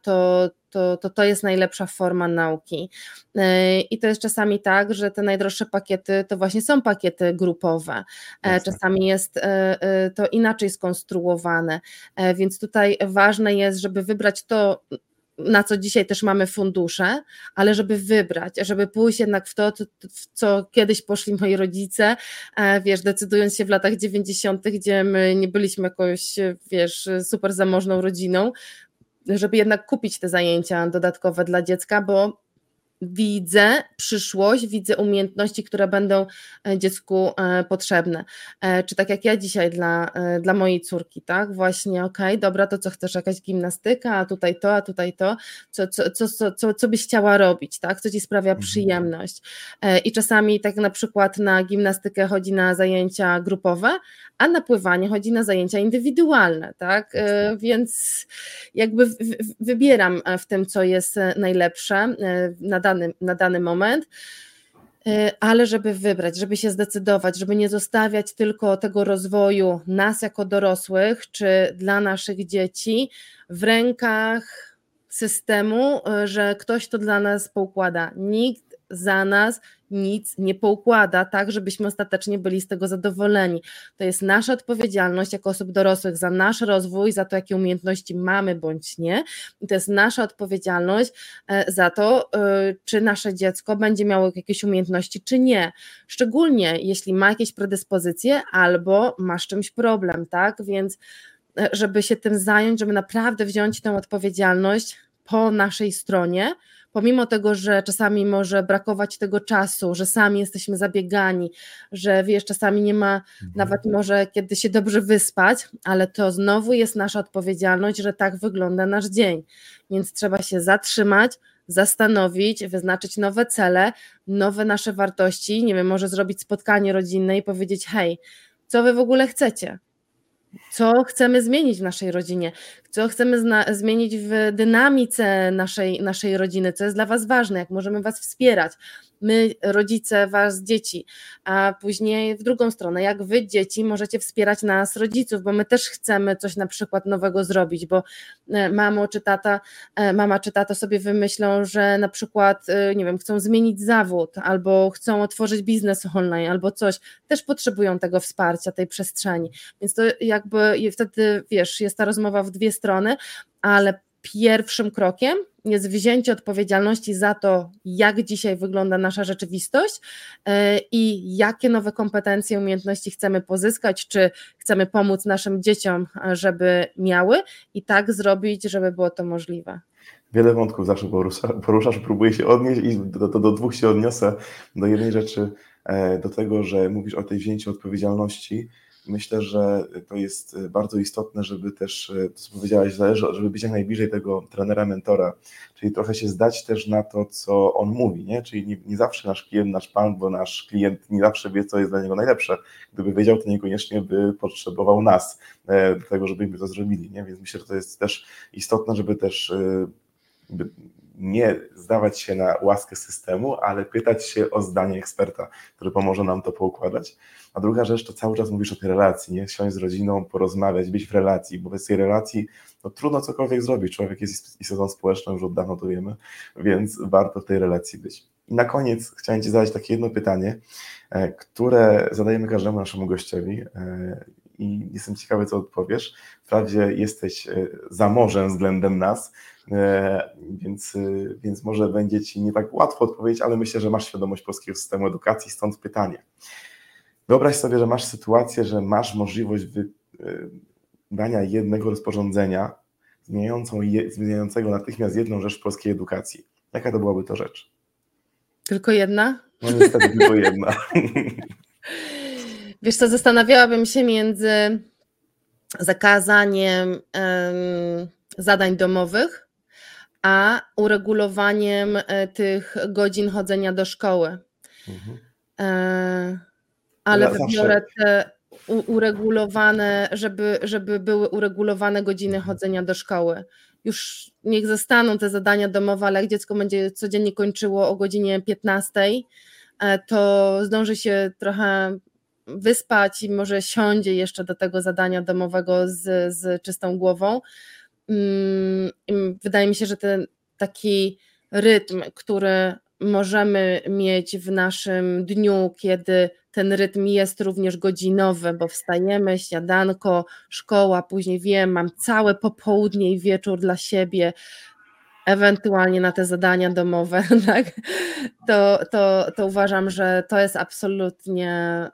to, to, to to jest najlepsza forma nauki. E, I to jest czasami tak, że te najdroższe pakiety to właśnie są pakiety grupowe. E, Jasne. Czasami jest e, to inaczej skonstruowane, więc tutaj ważne jest, żeby wybrać to, na co dzisiaj też mamy fundusze, ale żeby wybrać, żeby pójść jednak w to, w co kiedyś poszli moi rodzice, wiesz, decydując się w latach 90., gdzie my nie byliśmy jakoś, wiesz, super zamożną rodziną, żeby jednak kupić te zajęcia dodatkowe dla dziecka, bo widzę przyszłość, widzę umiejętności, które będą e, dziecku e, potrzebne. E, czy tak jak ja dzisiaj dla, dla mojej córki, tak? Właśnie, okej, okay, dobra, to co chcesz, jakaś gimnastyka, a tutaj to, a tutaj to, co, co, co, co, co byś chciała robić, tak? Co ci sprawia mhm. przyjemność. I czasami tak na przykład na gimnastykę chodzi na zajęcia grupowe, a na pływanie chodzi na zajęcia indywidualne, tak? Więc jakby wybieram w tym, co jest najlepsze na dany, na dany moment, y, ale żeby wybrać, żeby się zdecydować, żeby nie zostawiać tylko tego rozwoju nas jako dorosłych, czy dla naszych dzieci w rękach systemu, y, że ktoś to dla nas poukłada. Nikt za nas nic nie poukłada, tak, żebyśmy ostatecznie byli z tego zadowoleni. To jest nasza odpowiedzialność jako osób dorosłych za nasz rozwój, za to, jakie umiejętności mamy bądź nie. I to jest nasza odpowiedzialność e, za to, e, czy nasze dziecko będzie miało jakieś umiejętności, czy nie. Szczególnie jeśli ma jakieś predyspozycje albo ma z czymś problem, tak? Więc e, żeby się tym zająć, żeby naprawdę wziąć tę odpowiedzialność po naszej stronie, pomimo tego, że czasami może brakować tego czasu, że sami jesteśmy zabiegani, że wiesz, czasami nie ma mhm. nawet może kiedy się dobrze wyspać, ale to znowu jest nasza odpowiedzialność, że tak wygląda nasz dzień. Więc trzeba się zatrzymać, zastanowić, wyznaczyć nowe cele, nowe nasze wartości, nie wiem, może zrobić spotkanie rodzinne i powiedzieć: hej, co wy w ogóle chcecie? Co chcemy zmienić w naszej rodzinie, co chcemy zmienić w dynamice naszej, naszej rodziny, co jest dla Was ważne, jak możemy Was wspierać. My, rodzice, Was, dzieci, a później w drugą stronę, jak Wy, dzieci, możecie wspierać nas, rodziców, bo my też chcemy coś na przykład nowego zrobić, bo e, mamo czy tata, e, mama czy tata sobie wymyślą, że na przykład, e, nie wiem, chcą zmienić zawód, albo chcą otworzyć biznes online, albo coś, też potrzebują tego wsparcia, tej przestrzeni. Więc to jakby wtedy, wiesz, jest ta rozmowa w dwie strony, ale pierwszym krokiem jest wzięcie odpowiedzialności za to, jak dzisiaj wygląda nasza rzeczywistość e, i jakie nowe kompetencje, umiejętności chcemy pozyskać, czy chcemy pomóc naszym dzieciom, żeby miały i tak zrobić, żeby było to możliwe. Wiele wątków zawsze poruszasz, próbuję się odnieść i do, do, do dwóch się odniosę. Do jednej rzeczy, e, do tego, że mówisz o tej wzięciu odpowiedzialności Myślę, że to jest e, bardzo istotne, żeby też, e, to co powiedziałaś, zależy, żeby być jak najbliżej tego trenera, mentora, czyli trochę się zdać też na to, co on mówi, nie? czyli nie, nie zawsze nasz klient, nasz pan, bo nasz klient nie zawsze wie, co jest dla niego najlepsze. Gdyby wiedział, to niekoniecznie by potrzebował nas e, do tego, żebyśmy to zrobili, nie? więc myślę, że to jest też istotne, żeby też nie zdawać się na łaskę systemu, ale pytać się o zdanie eksperta, który pomoże nam to poukładać. A druga rzecz, to cały czas mówisz o tej relacji, nie? Siąść z rodziną, porozmawiać, być w relacji, bo bez tej relacji no, trudno cokolwiek zrobić. Człowiek jest istotą społeczną, już od dawna to wiemy, więc warto w tej relacji być. I na koniec chciałem Ci zadać takie jedno pytanie, e, które zadajemy każdemu naszemu gościowi e, i jestem ciekawy, co odpowiesz. Wprawdzie jesteś e, za morzem względem nas, więc, więc może będzie Ci nie tak łatwo odpowiedzieć, ale myślę, że masz świadomość polskiego systemu edukacji, stąd pytanie. Wyobraź sobie, że masz sytuację, że masz możliwość wydania jednego rozporządzenia zmieniającą, zmieniającego natychmiast jedną rzecz w polskiej edukacji. Jaka to byłaby to rzecz? Tylko jedna? No niestety tylko jedna. Wiesz co, zastanawiałabym się między zakazaniem zadań domowych, a uregulowaniem e, tych godzin chodzenia do szkoły. Mhm. E, ale ja wybiorę te uregulowane, żeby, żeby były uregulowane godziny mhm. chodzenia do szkoły. Już niech zostaną te zadania domowe, ale jak dziecko będzie codziennie kończyło o godzinie 15, e, to zdąży się trochę wyspać i może siądzie jeszcze do tego zadania domowego z, z czystą głową. Mm, wydaje mi się, że ten taki rytm, który możemy mieć w naszym dniu, kiedy ten rytm jest również godzinowy, bo wstajemy, śniadanko, szkoła, później wiem, mam całe popołudnie i wieczór dla siebie, ewentualnie na te zadania domowe, tak? to, to, to uważam, że to jest absolutnie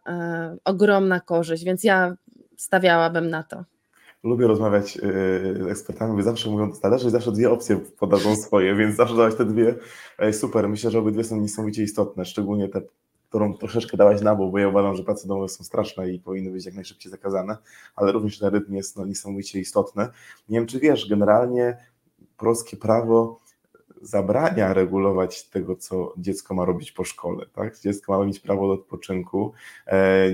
e, ogromna korzyść, więc ja stawiałabym na to lubię rozmawiać y, z ekspertami, bo zawsze mówią, zależy, zawsze dwie opcje podadzą swoje, więc zawsze dawać te dwie. Super, myślę, że obydwie są niesamowicie istotne, szczególnie te, którą troszeczkę dałaś na bok, bo ja uważam, że prace domowe są straszne i powinny być jak najszybciej zakazane, ale również ten rytm jest no, niesamowicie istotny. Nie wiem, czy wiesz, generalnie polskie prawo zabrania regulować tego, co dziecko ma robić po szkole. Tak? Dziecko ma mieć prawo do odpoczynku. E,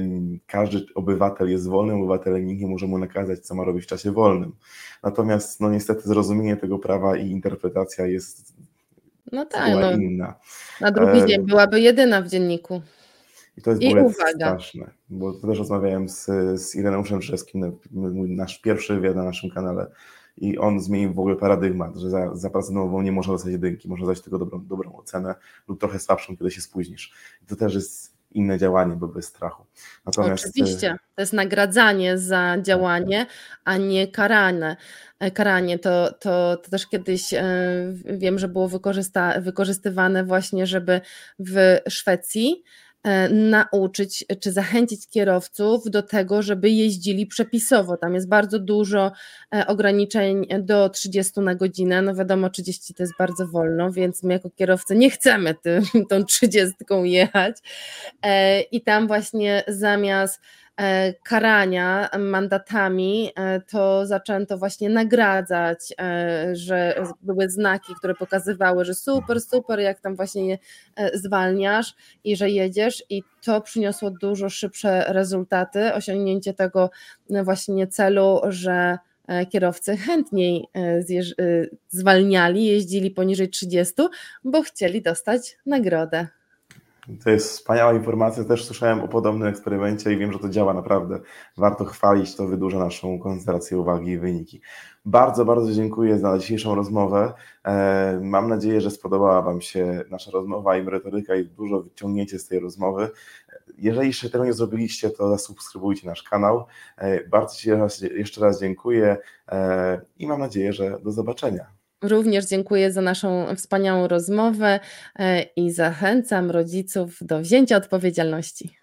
każdy obywatel jest wolnym obywatelem, nikt nie może mu nakazać, co ma robić w czasie wolnym. Natomiast no niestety zrozumienie tego prawa i interpretacja jest no tak, no, inna. Na drugi e, dzień byłaby jedyna w dzienniku. I to jest I uwaga. straszne, bo też rozmawiałem z, z Ireneuszem Rzeskim, nasz pierwszy wywiad na naszym kanale i on zmienił w ogóle paradygmat, że za, za pracę domową nie można dostać jedynki, można dać tylko dobrą, dobrą ocenę lub trochę słabszą, kiedy się spóźnisz. I to też jest inne działanie, bo bez strachu. Natomiast... Oczywiście, to jest nagradzanie za działanie, a nie karane. E, karanie to, to, to też kiedyś e, wiem, że było wykorzysta, wykorzystywane właśnie, żeby w Szwecji e, nauczyć czy zachęcić kierowców do tego, żeby jeździli przepisowo. Tam jest bardzo dużo e, ograniczeń do 30 na godzinę. No wiadomo, 30 to jest bardzo wolno, więc my jako kierowcy nie chcemy tym, tą 30 jechać. E, I tam właśnie zamiast E, karania mandatami, e, to zaczęto właśnie nagradzać, e, że były znaki, które pokazywały, że super, super, jak tam właśnie zwalniasz i że jedziesz, i to przyniosło dużo szybsze rezultaty, osiągnięcie tego właśnie celu, że kierowcy chętniej zwalniali, jeździli poniżej 30, bo chcieli dostać nagrodę. To jest wspaniała informacja. Też słyszałem o podobnym eksperymencie i wiem, że to działa naprawdę. Warto chwalić, to wydłuża naszą koncentrację uwagi i wyniki. Bardzo, bardzo dziękuję za dzisiejszą rozmowę. E, mam nadzieję, że spodobała Wam się nasza rozmowa i merytoryka i dużo wyciągnięcie z tej rozmowy. Jeżeli jeszcze tego nie zrobiliście, to zasubskrybujcie nasz kanał. E, bardzo Ci jeszcze raz dziękuję e, i mam nadzieję, że do zobaczenia. Również dziękuję za naszą wspaniałą rozmowę e, i zachęcam rodziców do wzięcia odpowiedzialności.